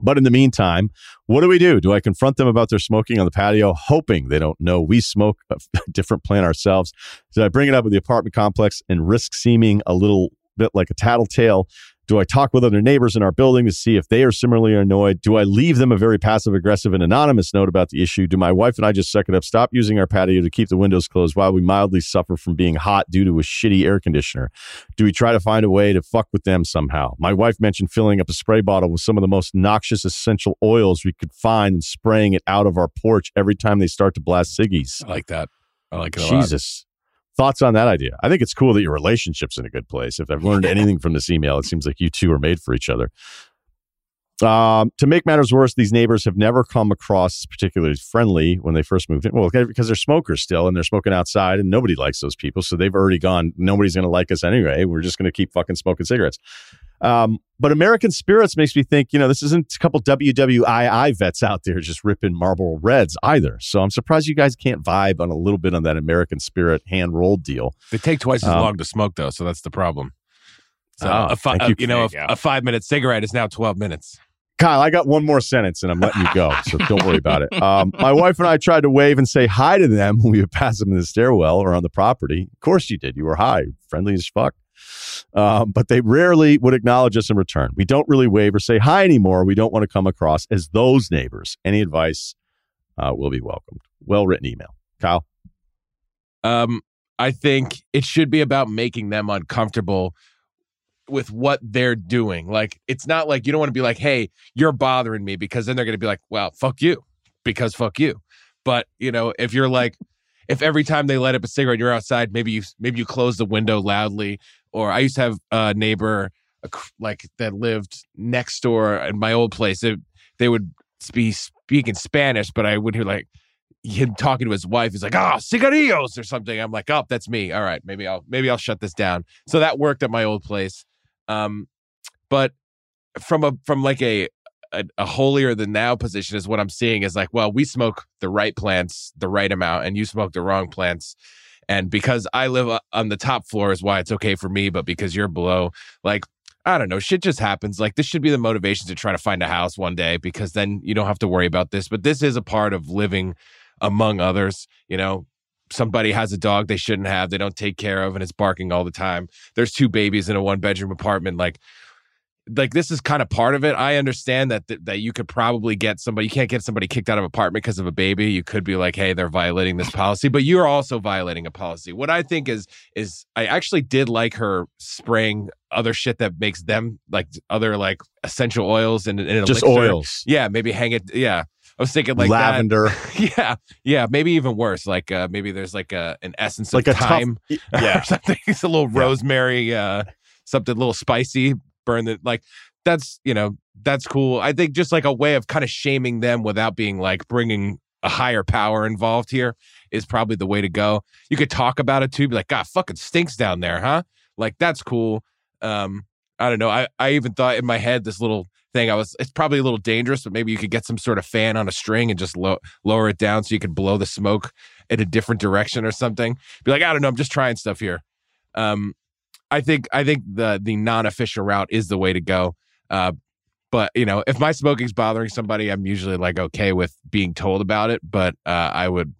But in the meantime, what do we do? Do I confront them about their smoking on the patio, hoping they don't know we smoke a [laughs] different plant ourselves? Do I bring it up with the apartment complex and risk seeming a little bit like a tattletale? Do I talk with other neighbors in our building to see if they are similarly annoyed? Do I leave them a very passive aggressive and anonymous note about the issue? Do my wife and I just suck it up, stop using our patio to keep the windows closed while we mildly suffer from being hot due to a shitty air conditioner? Do we try to find a way to fuck with them somehow? My wife mentioned filling up a spray bottle with some of the most noxious essential oils we could find and spraying it out of our porch every time they start to blast ciggies. I like that. I like it a lot. Jesus. Thoughts on that idea? I think it's cool that your relationship's in a good place. If I've learned [laughs] anything from this email, it seems like you two are made for each other. Um, to make matters worse, these neighbors have never come across particularly friendly when they first moved in. Well, because they're smokers still and they're smoking outside and nobody likes those people. So they've already gone, nobody's going to like us anyway. We're just going to keep fucking smoking cigarettes. Um, but American Spirits makes me think, you know, this isn't a couple WWII vets out there just ripping Marlboro Reds either. So I'm surprised you guys can't vibe on a little bit on that American Spirit hand rolled deal. They take twice as Um, long to smoke, though, so that's the problem. So Oh, a fi- thank uh, you. you know, a, a five minute cigarette is now twelve minutes. Kyle, I got one more sentence and I'm letting you go. So don't worry about it. Um, my wife and I tried to wave and say hi to them when we would pass them in the stairwell or on the property. Of course you did. You were high, friendly as fuck. Um, but they rarely would acknowledge us in return. We don't really wave or say hi anymore. We don't want to come across as those neighbors. Any advice uh, will be welcomed. Well written email. Kyle? Um, I think it should be about making them uncomfortable with what they're doing. Like, it's not like you don't want to be like, hey, you're bothering me because then they're going to be like, well, fuck you because fuck you. But, you know, if you're like, if every time they light up a cigarette, you're outside, maybe you maybe you close the window loudly. Or I used to have a neighbor like that lived next door in my old place. It, they would be speaking Spanish, but I would hear like him talking to his wife. He's like, "Ah, cigarillos" or something. I'm like, "Oh, that's me. All right, maybe I'll maybe I'll shut this down." So that worked at my old place. Um, but from a from like a, a a holier than thou position is what I'm seeing is like, well, we smoke the right plants the right amount, and you smoke the wrong plants. And because I live uh, on the top floor is why it's okay for me, but because you're below, like I don't know, shit just happens. Like this should be the motivation to try to find a house one day because then you don't have to worry about this. But this is a part of living among others. You know, somebody has a dog they shouldn't have, they don't take care of, and it's barking all the time. There's two babies in a one bedroom apartment. Like, like this is kind of part of it. I understand that th- that you could probably get somebody. You can't get somebody kicked out of apartment because of a baby. You could be like, hey, they're violating this policy, but you're also violating a policy. What I think is is I actually did like her spraying other shit that makes them like other like essential oils and, and Just elixir. oils. Yeah, maybe hang it. Yeah, I was thinking like that. Lavender. [laughs] Yeah, yeah, maybe even worse. Like uh, maybe there's like a an essence Like of a tough- thyme Yeah. [laughs] or something. It's a little Yeah. rosemary, uh, something a little spicy. Burn the like. That's you know that's cool. I think just like a way of kind of shaming them without being like bringing a higher power involved here is probably the way to go. You could talk about it too, be like, God, fucking stinks down there, huh? Like that's cool. Um, I don't know. I I even thought in my head this little thing. I was it's probably a little dangerous, but maybe you could get some sort of fan on a string and just low, lower it down so you could blow the smoke in a different direction or something. Be like, I don't know, I'm just trying stuff here. Um, I think I think the the non official route is the way to go. Uh, but you know, if my smoking's bothering somebody, I'm usually like okay with being told about it. But uh, I would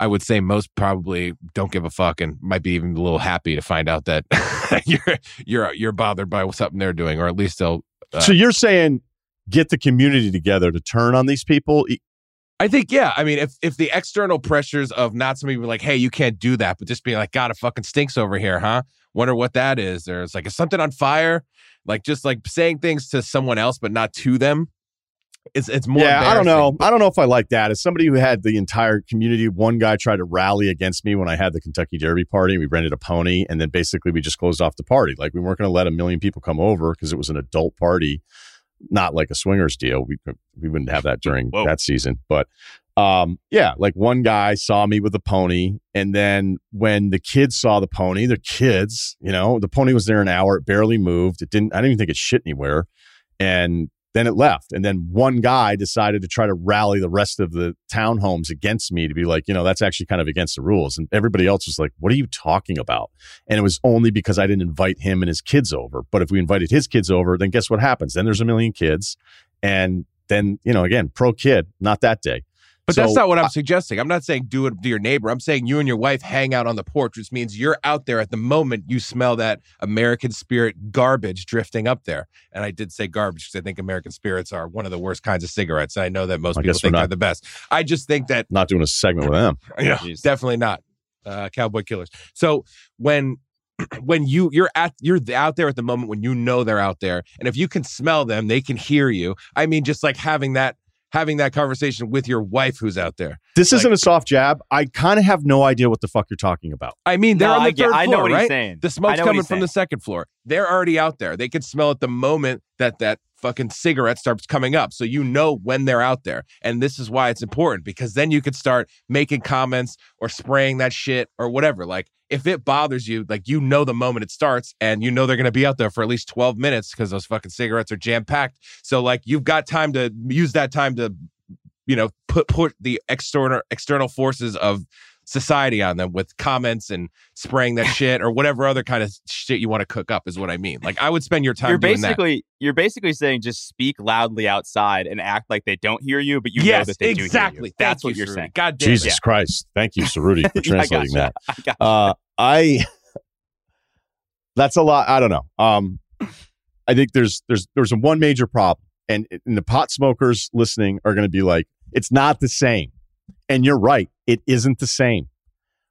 I would say most probably don't give a fuck and might be even a little happy to find out that [laughs] you're you're you're bothered by something they're doing, or at least they'll uh, so you're saying get the community together to turn on these people? I think yeah. I mean, if if the external pressures of not somebody being like, "Hey, you can't do that," but just being like, "God, it fucking stinks over here, huh?" Wonder what that is. Or it's like, is something on fire? Like just like saying things to someone else, but not to them. It's it's more. yeah, I don't know. I don't know if I like that. As somebody who had the entire community, one guy tried to rally against me when I had the Kentucky Derby party. We rented a pony, and then basically we just closed off the party. Like we weren't going to let a million people come over because it was an adult party, not like a swingers deal. We we wouldn't have that during Whoa. that season, but um yeah like one guy saw me with a pony and then when the kids saw the pony the kids you know the pony was there an hour it barely moved it didn't i didn't even think it shit anywhere and then it left. And then one guy decided to try to rally the rest of the townhomes against me to be like, you know, that's actually kind of against the rules. And everybody else was like, what are you talking about? And it was only because I didn't invite him and his kids over. But if we invited his kids over, then guess what happens? Then there's a million kids. And then, you know, again, pro kid, not that day. But So, that's not what I'm I- suggesting. I'm not saying do it to your neighbor. I'm saying you and your wife hang out on the porch, which means you're out there at the moment you smell that American spirit garbage drifting up there. And I did say garbage because I think American spirits are one of the worst kinds of cigarettes. I know that most I people think not- they're the best. I just think that Not doing a segment with them. [laughs] yeah, Jeez. definitely not. Uh, cowboy killers. So when [clears throat] when you you're at you're out there at the moment when you know they're out there, and if you can smell them, they can hear you. I mean, just like having that having that conversation with your wife who's out there. This Like- isn't a soft jab. I kind of have no idea what the fuck you're talking about. I mean, they're No, on the I get- third I know floor, what he's right? saying. The smoke's coming he's from the second floor. They're already out there. They can smell it the moment that that fucking cigarette starts coming up. So you know when they're out there. And this is why it's important because then you could start making comments or spraying that shit or whatever. Like if it bothers you, like you know the moment it starts and you know they're going to be out there for at least 12 minutes because those fucking cigarettes are jam packed. So like you've got time to use that time to you know put put the external external forces of society on them with comments and spraying that [laughs] shit or whatever other kind of shit you want to cook up is what I mean. Like I would spend your time You're doing that. basically you're basically saying just speak loudly outside and act like they don't hear you, but you know that they do hear exactly. you. Thank That's what you, you're saying. God damn Jesus it. Christ. Thank you, Ceruti, [laughs] for translating gotcha. that. I got Uh, I [laughs] that's a lot. I don't know. Um, I think there's there's there's one major problem, and, and the pot smokers listening are going to be like, it's not the same. And you're right, it isn't the same.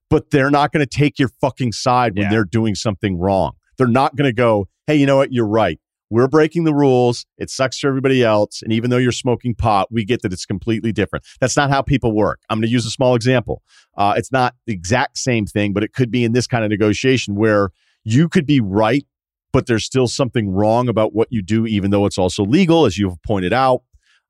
But they're not going to take your fucking side when Yeah. they're doing something wrong. They're not going to go, hey, you know what? You're right. We're breaking the rules. It sucks for everybody else. And even though you're smoking pot, we get that it's completely different. That's not how people work. I'm going to use a small example. Uh, it's not the exact same thing, but it could be in this kind of negotiation where you could be right, but there's still something wrong about what you do, even though it's also legal, as you've pointed out,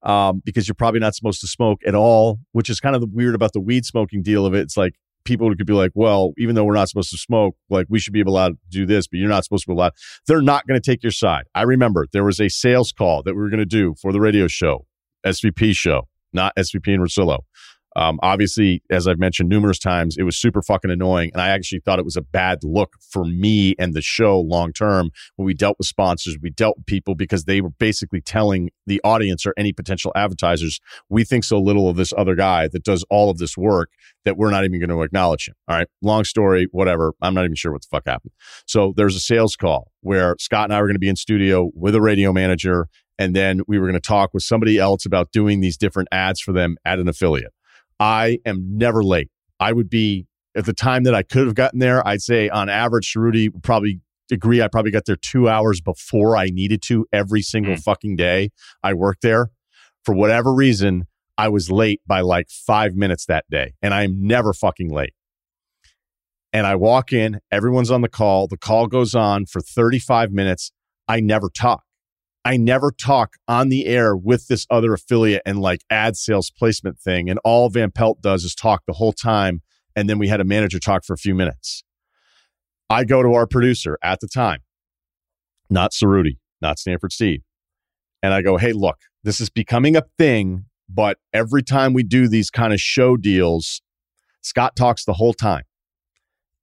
um, because you're probably not supposed to smoke at all, which is kind of the weird about the weed smoking deal of it. It's like people could be like, well, even though we're not supposed to smoke, like we should be allowed to do this, but you're not supposed to be allowed. They're not going to take your side. I remember there was a sales call that we were going to do for the radio show, SVP show, not SVP and Russillo. Um, obviously, as I've mentioned numerous times, it was super fucking annoying. And I actually thought it was a bad look for me and the show long term when we dealt with sponsors, we dealt with people because they were basically telling the audience or any potential advertisers, we think so little of this other guy that does all of this work that we're not even going to acknowledge him. All right. Long story, whatever. I'm not even sure what the fuck happened. So there's a sales call where Scott and I were going to be in studio with a radio manager. And then we were going to talk with somebody else about doing these different ads for them at an affiliate. I am never late. I would be at the time that I could have gotten there. I'd say on average, Rudy would probably agree. I probably got there two hours before I needed to every single hmm. fucking day I worked there. For whatever reason, I was late by like five minutes that day, and I'm never fucking late. And I walk in, everyone's on the call. The call goes on for 35 minutes. I never talk. I never talk on the air with this other affiliate and like ad sales placement thing. And all Van Pelt does is talk the whole time. And then we had a manager talk for a few minutes. I go to our producer at the time, not Ceruti, not Stanford Steve. And I go, hey, look, this is becoming a thing, but every time we do these kind of show deals, Scott talks the whole time.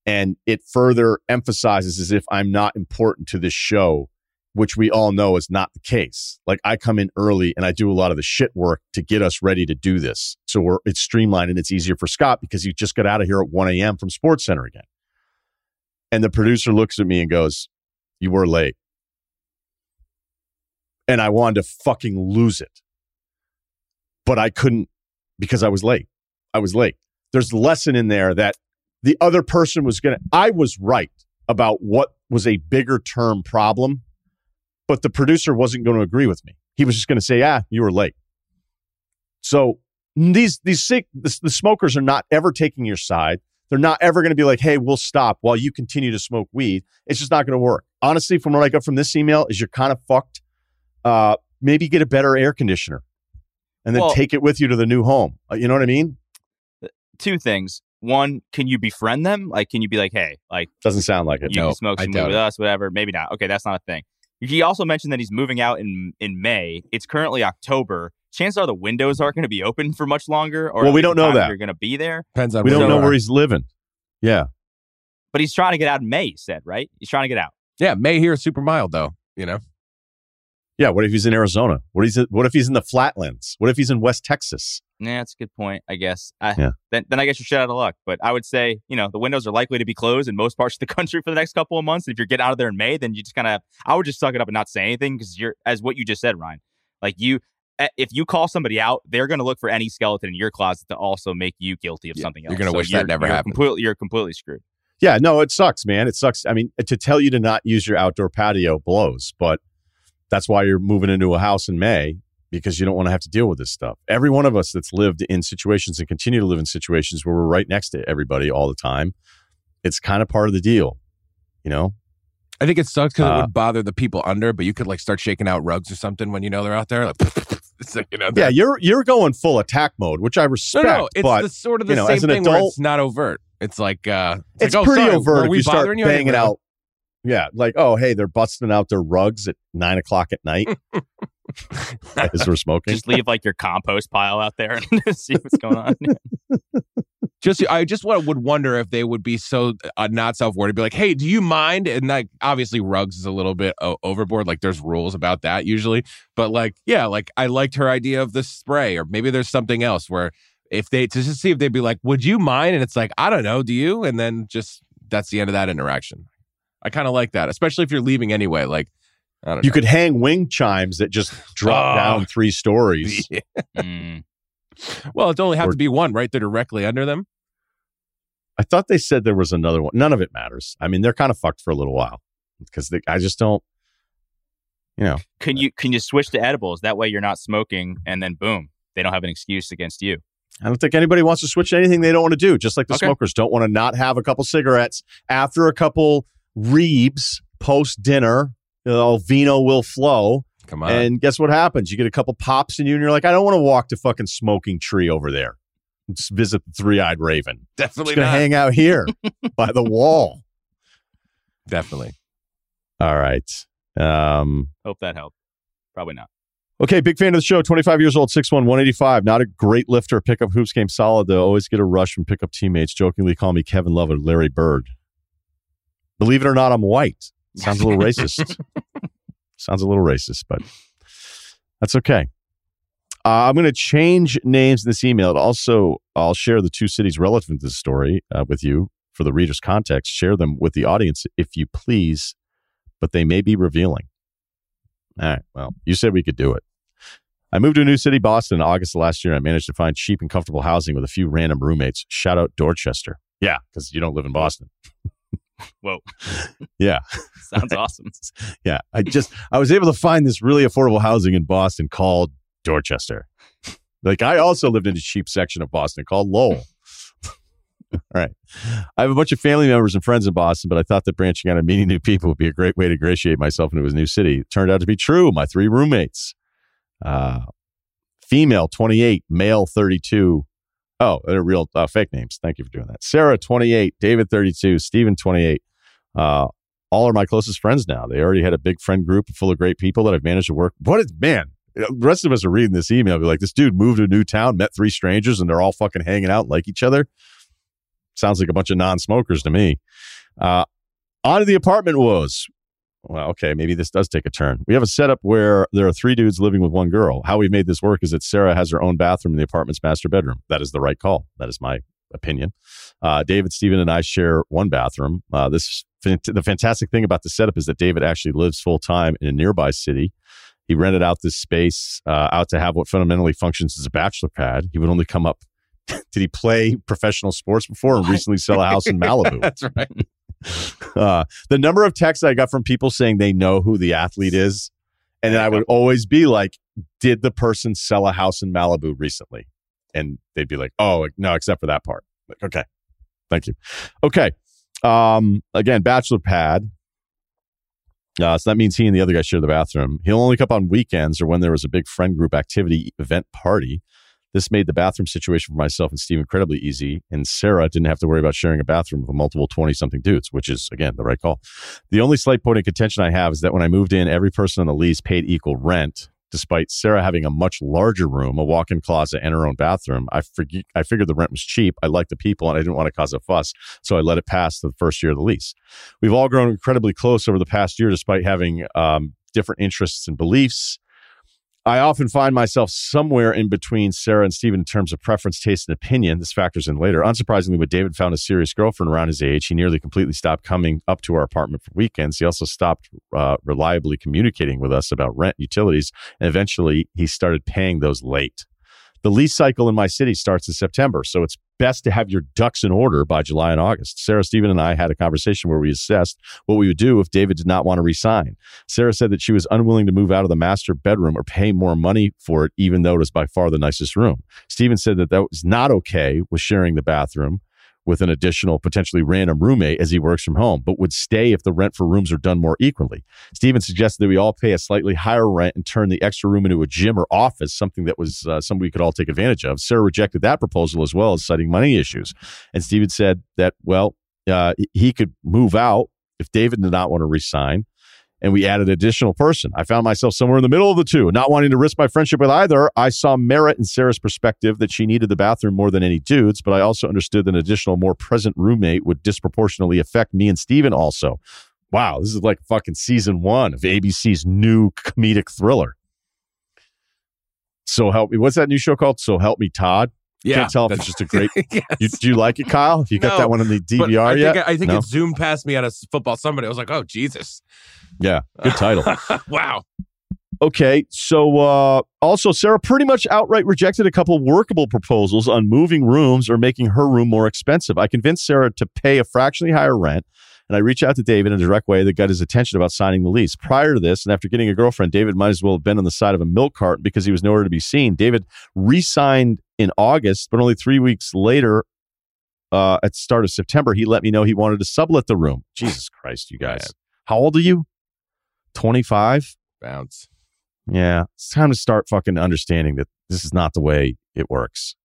And it further emphasizes as if I'm not important to this show which we all know is not the case. Like I come in early and I do a lot of the shit work to get us ready to do this. So we're it's streamlined and it's easier for Scott because he just got out of here at 1 a.m. from Sports Center again. And the producer looks at me and goes, You were late. And I wanted to fucking lose it. But I couldn't because I was late. I was late. There's a lesson in there that the other person was gonna I was right about what was a bigger term problem but the producer wasn't going to agree with me. He was just going to say, "Ah, you were late." So these these sick the, the smokers are not ever taking your side. They're not ever going to be like, "Hey, we'll stop while you continue to smoke weed." It's just not going to work. Honestly, from what I got from this email, is you're kind of fucked. Uh, maybe get a better air conditioner, and then Well- take it with you to the new home. Uh, You know what I mean? Two things. One, can you befriend them? Like, can you be like, hey, like, Doesn't sound like it. you No, can smoke some weed with us, whatever. Maybe not. Okay, that's not a thing. He also mentioned that he's moving out in in May. It's currently October. Chances are the windows aren't going to be open for much longer. Or Well, we don't know that. you're going to be there. Depends on We don't know where are. he's living. Yeah. But he's trying to get out in May. He said right. He's trying to get out. Yeah, May here is super mild though. You know, Yeah. What if he's in Arizona? What is it? What if he's in the flatlands? What if he's in West Texas? Yeah, that's a good point. I guess. I, Yeah. Then, then I guess you're shit out of luck. But I would say, you know, the windows are likely to be closed in most parts of the [laughs] country for the next couple of months. And if you're getting out of there in May, then you just kind of, I would just suck it up and not say anything because you're, as what you just said, Ryen. Like you, eh, if you call somebody out, they're going to look for any skeleton in your closet to also make you guilty of Yeah, something else. you're gonna So wish that never you're happened. Completely, you're completely screwed. Yeah. No, it sucks, man. It sucks. I mean, to tell you to not use your outdoor patio blows, but that's why you're moving into a house in May because you don't want to have to deal with this stuff. Every one of us that's lived in situations and continue to live in situations where we're right next to everybody all the time, it's kind of part of the deal, you know? I think it sucks because it Uh, would bother the people under, but you could like start shaking out rugs or something when you know they're out there. Like, [laughs] like, you know, Yeah, you're you're going full attack mode, which I respect. no, no it's but the sort of the you know, same thing where adult- it's not overt. It's like uh, it's, it's like, oh, pretty sorry, overt if we you start you? Banging out. Yeah, like oh hey, they're busting out their rugs at nine o'clock at night [laughs] [laughs] as we're smoking. Just leave like your compost pile out there and [laughs] see what's going on. [laughs] just I just would wonder if they would be so uh, not self aware to be like, hey, do you mind? And like obviously rugs is a little bit o- overboard. Like there's rules about that usually, but like yeah, like I liked her idea of the spray, or maybe there's something else where if they to just see if they'd be like, would you mind? And it's like I don't know, do you? And then just that's the end of that interaction. I kind of like that, especially if you're leaving anyway. Like You know. could hang wing chimes that just drop Oh. down three stories. [laughs] Mm. well, it only have Or- to be one right there directly under them. I thought they said there was another one. None of it matters. I mean, they're kind of fucked for a little while because they, I just don't. You know, Can you can you switch to edibles? That way you're not smoking, and then boom, they don't have an excuse against you. I don't think anybody wants to switch to anything they don't want to do. Just like the Okay. smokers don't want to not have a couple cigarettes after a couple reebs post dinner. You know, vino will flow. Come on, And guess what happens? You get a couple pops in you, and you're like, I don't want to walk to fucking smoking tree over there. Let's visit the three eyed raven. Definitely just gonna not. hang out here [laughs] by the wall. definitely. All right. Um, Hope that helped. Probably not. okay, big fan of the show. 25 years old, 6'1", 185. Not a great lifter. Pickup hoops game solid, though. Always get a rush from pickup teammates. Jokingly call me Kevin Love or Larry Bird. Believe it or not, I'm white. Sounds a little [laughs] racist. Sounds a little racist, but that's okay. Uh, I'm going to change names in this email. Also, I'll share the two cities relevant to this story uh, with you for the reader's context. Share them with the audience if you please, but they may be revealing. All right. Well, you said we could do it. I moved to a new city, Boston, in August of last year. I managed to find cheap and comfortable housing with a few random roommates. Shout out Dorchester. Yeah, because you don't live in Boston. [laughs] [laughs] Whoa, Yeah. [laughs] sounds awesome. Yeah. I just, I was able to find this really affordable housing in Boston called Dorchester. Like, I also lived in a cheap section of Boston called Lowell. All [laughs] right. I have a bunch of family members and friends in Boston, but I thought that branching out and meeting new people would be a great way to ingratiate myself into a new city. It turned out to be true. My three roommates, uh, female 28, male 32. Oh, they're real uh, fake names. Thank you for doing that. Sarah 28, David 32, Stephen 28. Uh, all are my closest friends now. They already had a big friend group full of great people that I've managed to work. What is man? The rest of us are reading this email. Be like, this dude moved to a new town, met three strangers, and they're all fucking hanging out like each other. Sounds like a bunch of non-smokers to me. Uh, on to the apartment woes. Well, okay, maybe this does take a turn. We have a setup where there are three dudes living with one girl. How we've made this work is that Sarah has her own bathroom in the apartment's master bedroom. That is the right call. That is my opinion. Uh, David, Steven, and I share one bathroom. Uh, this the fantastic thing about the setup is that David actually lives full time in a nearby city. He rented out this space uh, out to have what fundamentally functions as a bachelor pad. He would only come up. [laughs] Did he play professional sports before and recently sell a house in [laughs] Malibu? That's right. [laughs] uh, the number of texts I got from people saying they know who the athlete is, and I would always be like, "Did the person sell a house in Malibu recently?" And they'd be like, "Oh, no, except for that part." Like, okay, thank you. Okay, um, again, bachelor pad. Uh, so that means he and the other guy share the bathroom. He'll only come up on weekends or when there was a big friend group activity event party. This made the bathroom situation for myself and Steve incredibly easy. And Sarah didn't have to worry about sharing a bathroom with multiple 20 something dudes, which is, again, the right call. The only slight point of contention I have is that when I moved in, every person on the lease paid equal rent. Despite Sarah having a much larger room, a walk in closet, and her own bathroom, I, fig- I figured the rent was cheap. I liked the people and I didn't want to cause a fuss. So I let it pass the first year of the lease. We've all grown incredibly close over the past year, despite having um, different interests and beliefs. I often find myself somewhere in between Sarah and Steven in terms of preference, taste, and opinion. This factors in later. Unsurprisingly, when David found a serious girlfriend around his age, he nearly completely stopped coming up to our apartment for weekends. He also stopped uh, reliably communicating with us about rent, utilities, and eventually he started paying those late. The lease cycle in my city starts in September, so it's best to have your ducks in order by July and August. Sarah, Stephen, and I had a conversation where we assessed what we would do if David did not want to resign. Sarah said that she was unwilling to move out of the master bedroom or pay more money for it, even though it was by far the nicest room. Stephen said that that was not okay with sharing the bathroom with an additional potentially random roommate as he works from home, but would stay if the rent for rooms are done more equally. Steven suggested that we all pay a slightly higher rent and turn the extra room into a gym or office, something that was uh, something we could all take advantage of. Sarah rejected that proposal as well as citing money issues. And Steven said that, well, uh, he could move out if David did not want to resign and we added an additional person. I found myself somewhere in the middle of the two, not wanting to risk my friendship with either. I saw merit in Sarah's perspective that she needed the bathroom more than any dudes, but I also understood that an additional, more present roommate would disproportionately affect me and Steven also. Wow, this is like fucking season one of ABC's new comedic thriller. So help me. What's that new show called? So help me, Todd. Yeah, Can't tell if it's just a great. [laughs] yes. You, do you like it, Kyle? If you got No, that one on the DVR I yet? think, I think No? it zoomed past me on a football somebody. I was like, oh Jesus! Yeah, good title. [laughs] wow. Okay, so uh, also Sarah pretty much outright rejected a couple workable proposals on moving rooms or making her room more expensive. I convinced Sarah to pay a fractionally higher rent, and I reached out to David in a direct way that got his attention about signing the lease. Prior to this, and after getting a girlfriend, David might as well have been on the side of a milk cart because he was nowhere to be seen. David re-signed in August, but only three weeks later, uh, at the start of September, he let me know he wanted to sublet the room. Jesus Christ, you guys! Man. How old are you? Twenty-five. Bounce. Yeah, it's time to start fucking understanding that this is not the way it works.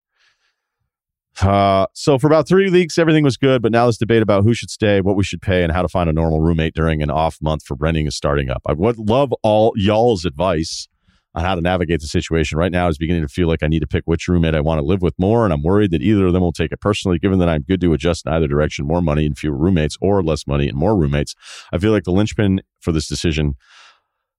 Uh, so for about three weeks, everything was good, but now this debate about who should stay, what we should pay, and how to find a normal roommate during an off month for renting is starting up. I would love all y'all's advice on how to navigate the situation. Right now, is beginning to feel like I need to pick which roommate I want to live with more, and I'm worried that either of them will take it personally. Given that I'm good to adjust in either direction, more money and fewer roommates, or less money and more roommates, I feel like the linchpin for this decision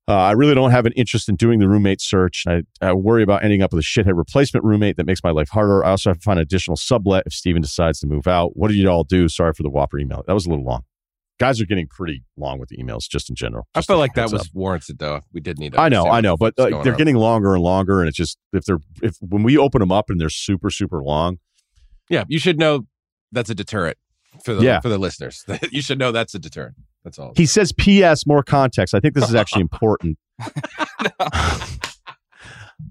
uh, I really don't have an interest in doing the roommate search. I, I worry about ending up with a shithead replacement roommate that makes my life harder. I also have to find additional sublet if Steven decides to move out. What do you all do? Sorry for the whopper email. That was a little long. Guys are getting pretty long with the emails, just in general. I Just feel a like that was up. warranted, though. We did need. I know, I know, but the fuck's like, going they're on. getting longer and longer, and it's just if they're if when we open them up and they're super super long, Yeah, you should know that's a deterrent for the Yeah. for the listeners. [laughs] you should know that's a deterrent. That's all. He says, P.S. More context. I think this is actually important. [laughs] [laughs]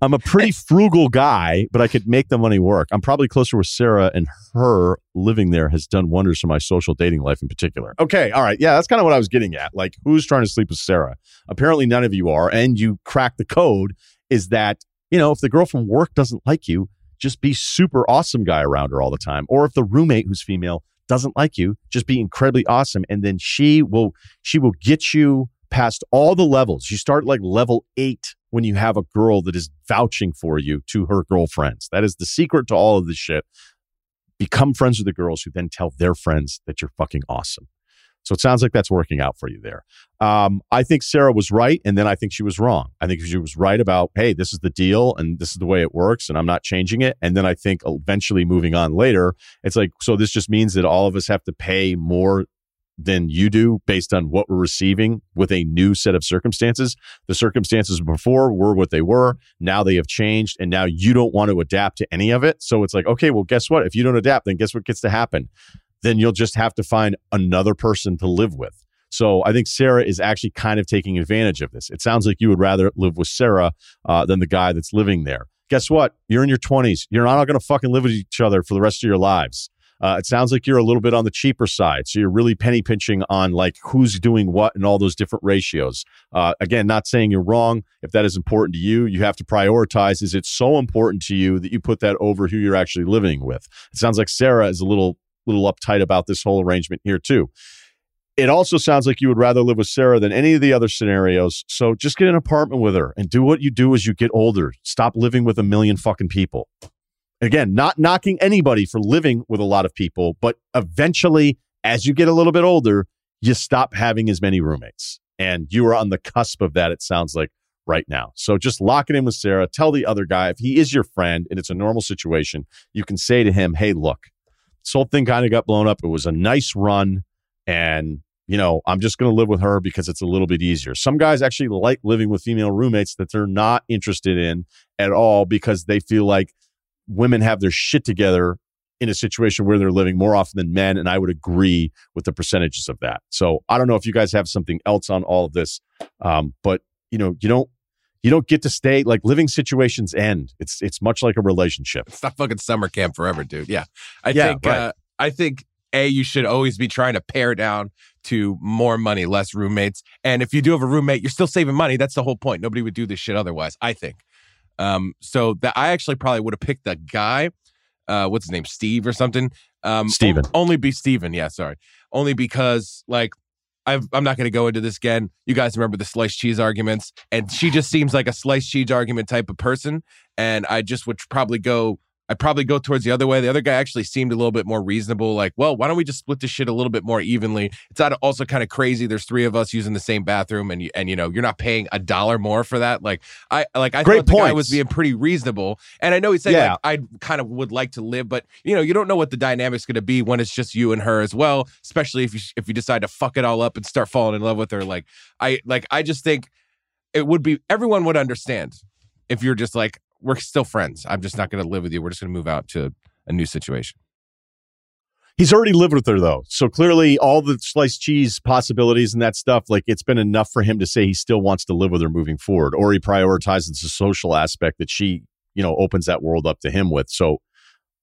I'm a pretty frugal guy, but I could make the money work. I'm probably closer with Sarah, and her living there has done wonders for my social dating life in particular. Okay, all right. Yeah, that's kind of what I was getting at. Like, who's trying to sleep with Sarah? Apparently, none of you are. And you crack the code is that, you know, if the girl from work doesn't like you, just be super awesome guy around her all the time. Or if the roommate who's female doesn't like you, just be incredibly awesome. And then she will she will get you past all the levels. You start like level eight when you have a girl that is vouching for you to her girlfriends. That is the secret to all of this shit. Become friends with the girls who then tell their friends that you're fucking awesome. So it sounds like that's working out for you there. Um, I think Sarah was right, and then I think she was wrong. I think she was right about, hey, this is the deal, and this is the way it works, and I'm not changing it. And then I think eventually moving on later, it's like, so this just means that all of us have to pay more than you do based on what we're receiving with a new set of circumstances. The circumstances before were what they were. Now they have changed, and now you don't want to adapt to any of it. So it's like, okay, well, guess what? If you don't adapt, then guess what gets to happen? Then you'll just have to find another person to live with. So I think Sarah is actually kind of taking advantage of this. It sounds like you would rather live with Sarah uh, than the guy that's living there. Guess what? You're in your 20s. You're not going to fucking live with each other for the rest of your lives. Uh, it sounds like you're a little bit on the cheaper side. So you're really penny pinching on like who's doing what and all those different ratios. Uh, again, not saying you're wrong. If that is important to you, you have to prioritize. Is it so important to you that you put that over who you're actually living with? It sounds like Sarah is a little little uptight about this whole arrangement here too. It also sounds like you would rather live with Sarah than any of the other scenarios. So just get an apartment with her and do what you do as you get older. Stop living with a million fucking people. Again, not knocking anybody for living with a lot of people, but eventually, as you get a little bit older, you stop having as many roommates. And you are on the cusp of that, it sounds like right now. So just lock it in with Sarah. Tell the other guy if he is your friend and it's a normal situation, you can say to him, hey, look, this whole thing kind of got blown up. It was a nice run. And, you know, I'm just going to live with her because it's a little bit easier. Some guys actually like living with female roommates that they're not interested in at all because they feel like women have their shit together in a situation where they're living more often than men. And I would agree with the percentages of that. So I don't know if you guys have something else on all of this, um, but you know, you don't you don't get to stay like living situations end. It's it's much like a relationship. It's not fucking summer camp forever, dude. Yeah, I Yeah, think right. uh, I think a you should always be trying to pare down to more money, less roommates. And if you do have a roommate, you're still saving money. That's the whole point. Nobody would do this shit otherwise. I think. Um, so that I actually probably would have picked the guy. Uh, what's his name? Steve or something. Um, Steven. o- only be Steven. Yeah, sorry. Only because like I've, I'm not going to go into this again. You guys remember the sliced cheese arguments, and she just seems like a sliced cheese argument type of person. And I just would probably go. I'd probably go towards the other way. The other guy actually seemed a little bit more reasonable. Like, well, why don't we just split this shit a little bit more evenly? It's also kind of crazy. There's three of us using the same bathroom, and you, and you know you're not paying a dollar more for that. Like, I like I Great thought the guy was being pretty reasonable. And I know he said Yeah. like I kind of would like to live, but you know you don't know what the dynamic's going to be when it's just you and her as well. Especially if you if you decide to fuck it all up and start falling in love with her. Like I like I just think it would be everyone would understand if you're just like we're still friends. I'm just not going to live with you. We're just going to move out to a new situation. He's already lived with her though. So clearly all the sliced cheese possibilities and that stuff, like it's been enough for him to say he still wants to live with her moving forward. Or he prioritizes the social aspect that she, you know, opens that world up to him with. So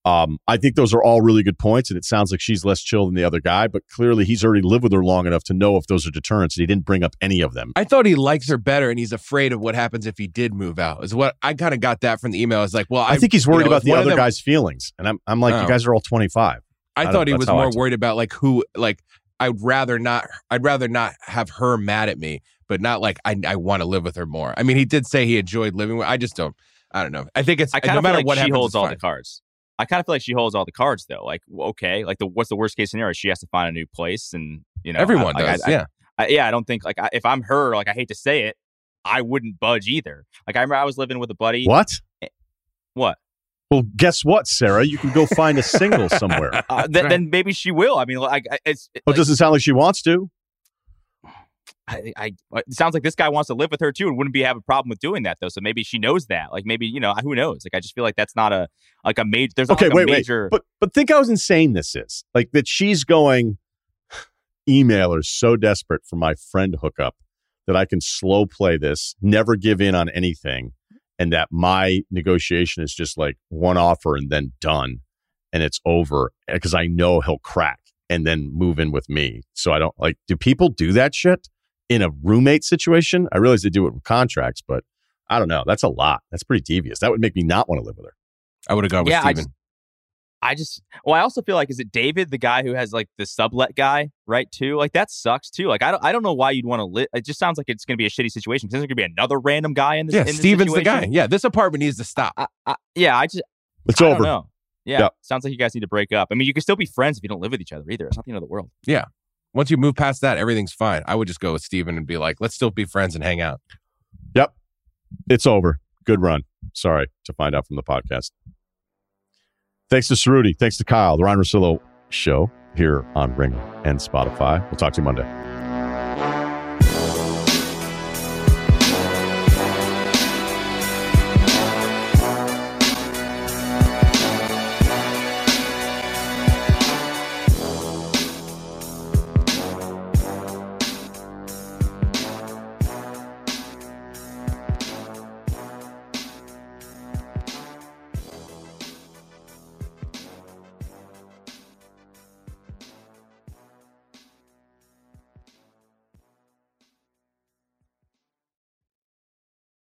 um, I think those are all really good points. And it sounds like she's less chill than the other guy, but clearly he's already lived with her long enough to know if those are deterrents. And he didn't bring up any of them. I thought he likes her better, and he's afraid of what happens if he did move out. Is what I kind of got that from the email. It's like, well, I, think he's you worried know, about the other them- guy's feelings. And I'm, I'm like, Oh. you guys are all 25. I, I thought he was That's how I more worried about like who like I'd rather not I'd rather not have her mad at me, but not like I I want to live with her more. I mean, he did say he enjoyed living with I just don't I don't know. I think it's I kind no of feel matter like what she happens, holds all fine. the cards. I kind of feel like she holds all the cards though. Like, okay, like the what's the worst case scenario? She has to find a new place, and you know, Everyone I, like, does, I- I- yeah. I, yeah, I don't think like I, if I'm her, like I hate to say it, I wouldn't budge either. Like I remember I was living with a buddy. What? What? Well, guess what, Sarah? You can go find a single [laughs] somewhere. Uh, th- Then maybe she will. I mean, like I- it's. Oh, like, it doesn't sound like she wants to. I, I, it sounds like this guy wants to live with her too, and wouldn't be have a problem with doing that though. So maybe she knows that. Like maybe you know who knows. Like I just feel like that's not a like a major. There's not okay, like a wait, major. wait. But but think how insane this is. Like that she's going emailers so desperate for my friend hookup that I can slow play this, never give in on anything, and that my negotiation is just like one offer and then done, and it's over eh, because I know he'll crack and then move in with me. So I don't like. Do people do that shit in a roommate situation? I realize they do it with contracts, but I don't know. That's a lot. That's pretty devious. That would make me not want to live with her. I would have gone with Yeah, I Steven. just- I just well, I also feel like is it David, the guy who has like the sublet guy, right? Too like that sucks too. Like I don't, I don't know why you'd want to live. It just sounds like it's going to be a shitty situation because there's going to be another random guy in this. yeah, in this Steven's the guy. Yeah, this apartment needs to stop. I, I, yeah, I just It's I over. don't know. Yeah, Yeah. sounds like you guys need to break up. I mean, you can still be friends if you don't live with each other either. It's not the end of the world. Once you move past that, everything's fine. I would just go with Steven and be like, let's still be friends and hang out. Yep. It's over. Good run. Sorry to find out from the podcast. Thanks to Ceruti. Thanks to Kyle, the Ryen Russillo show here on Ring and Spotify. We'll talk to you Monday.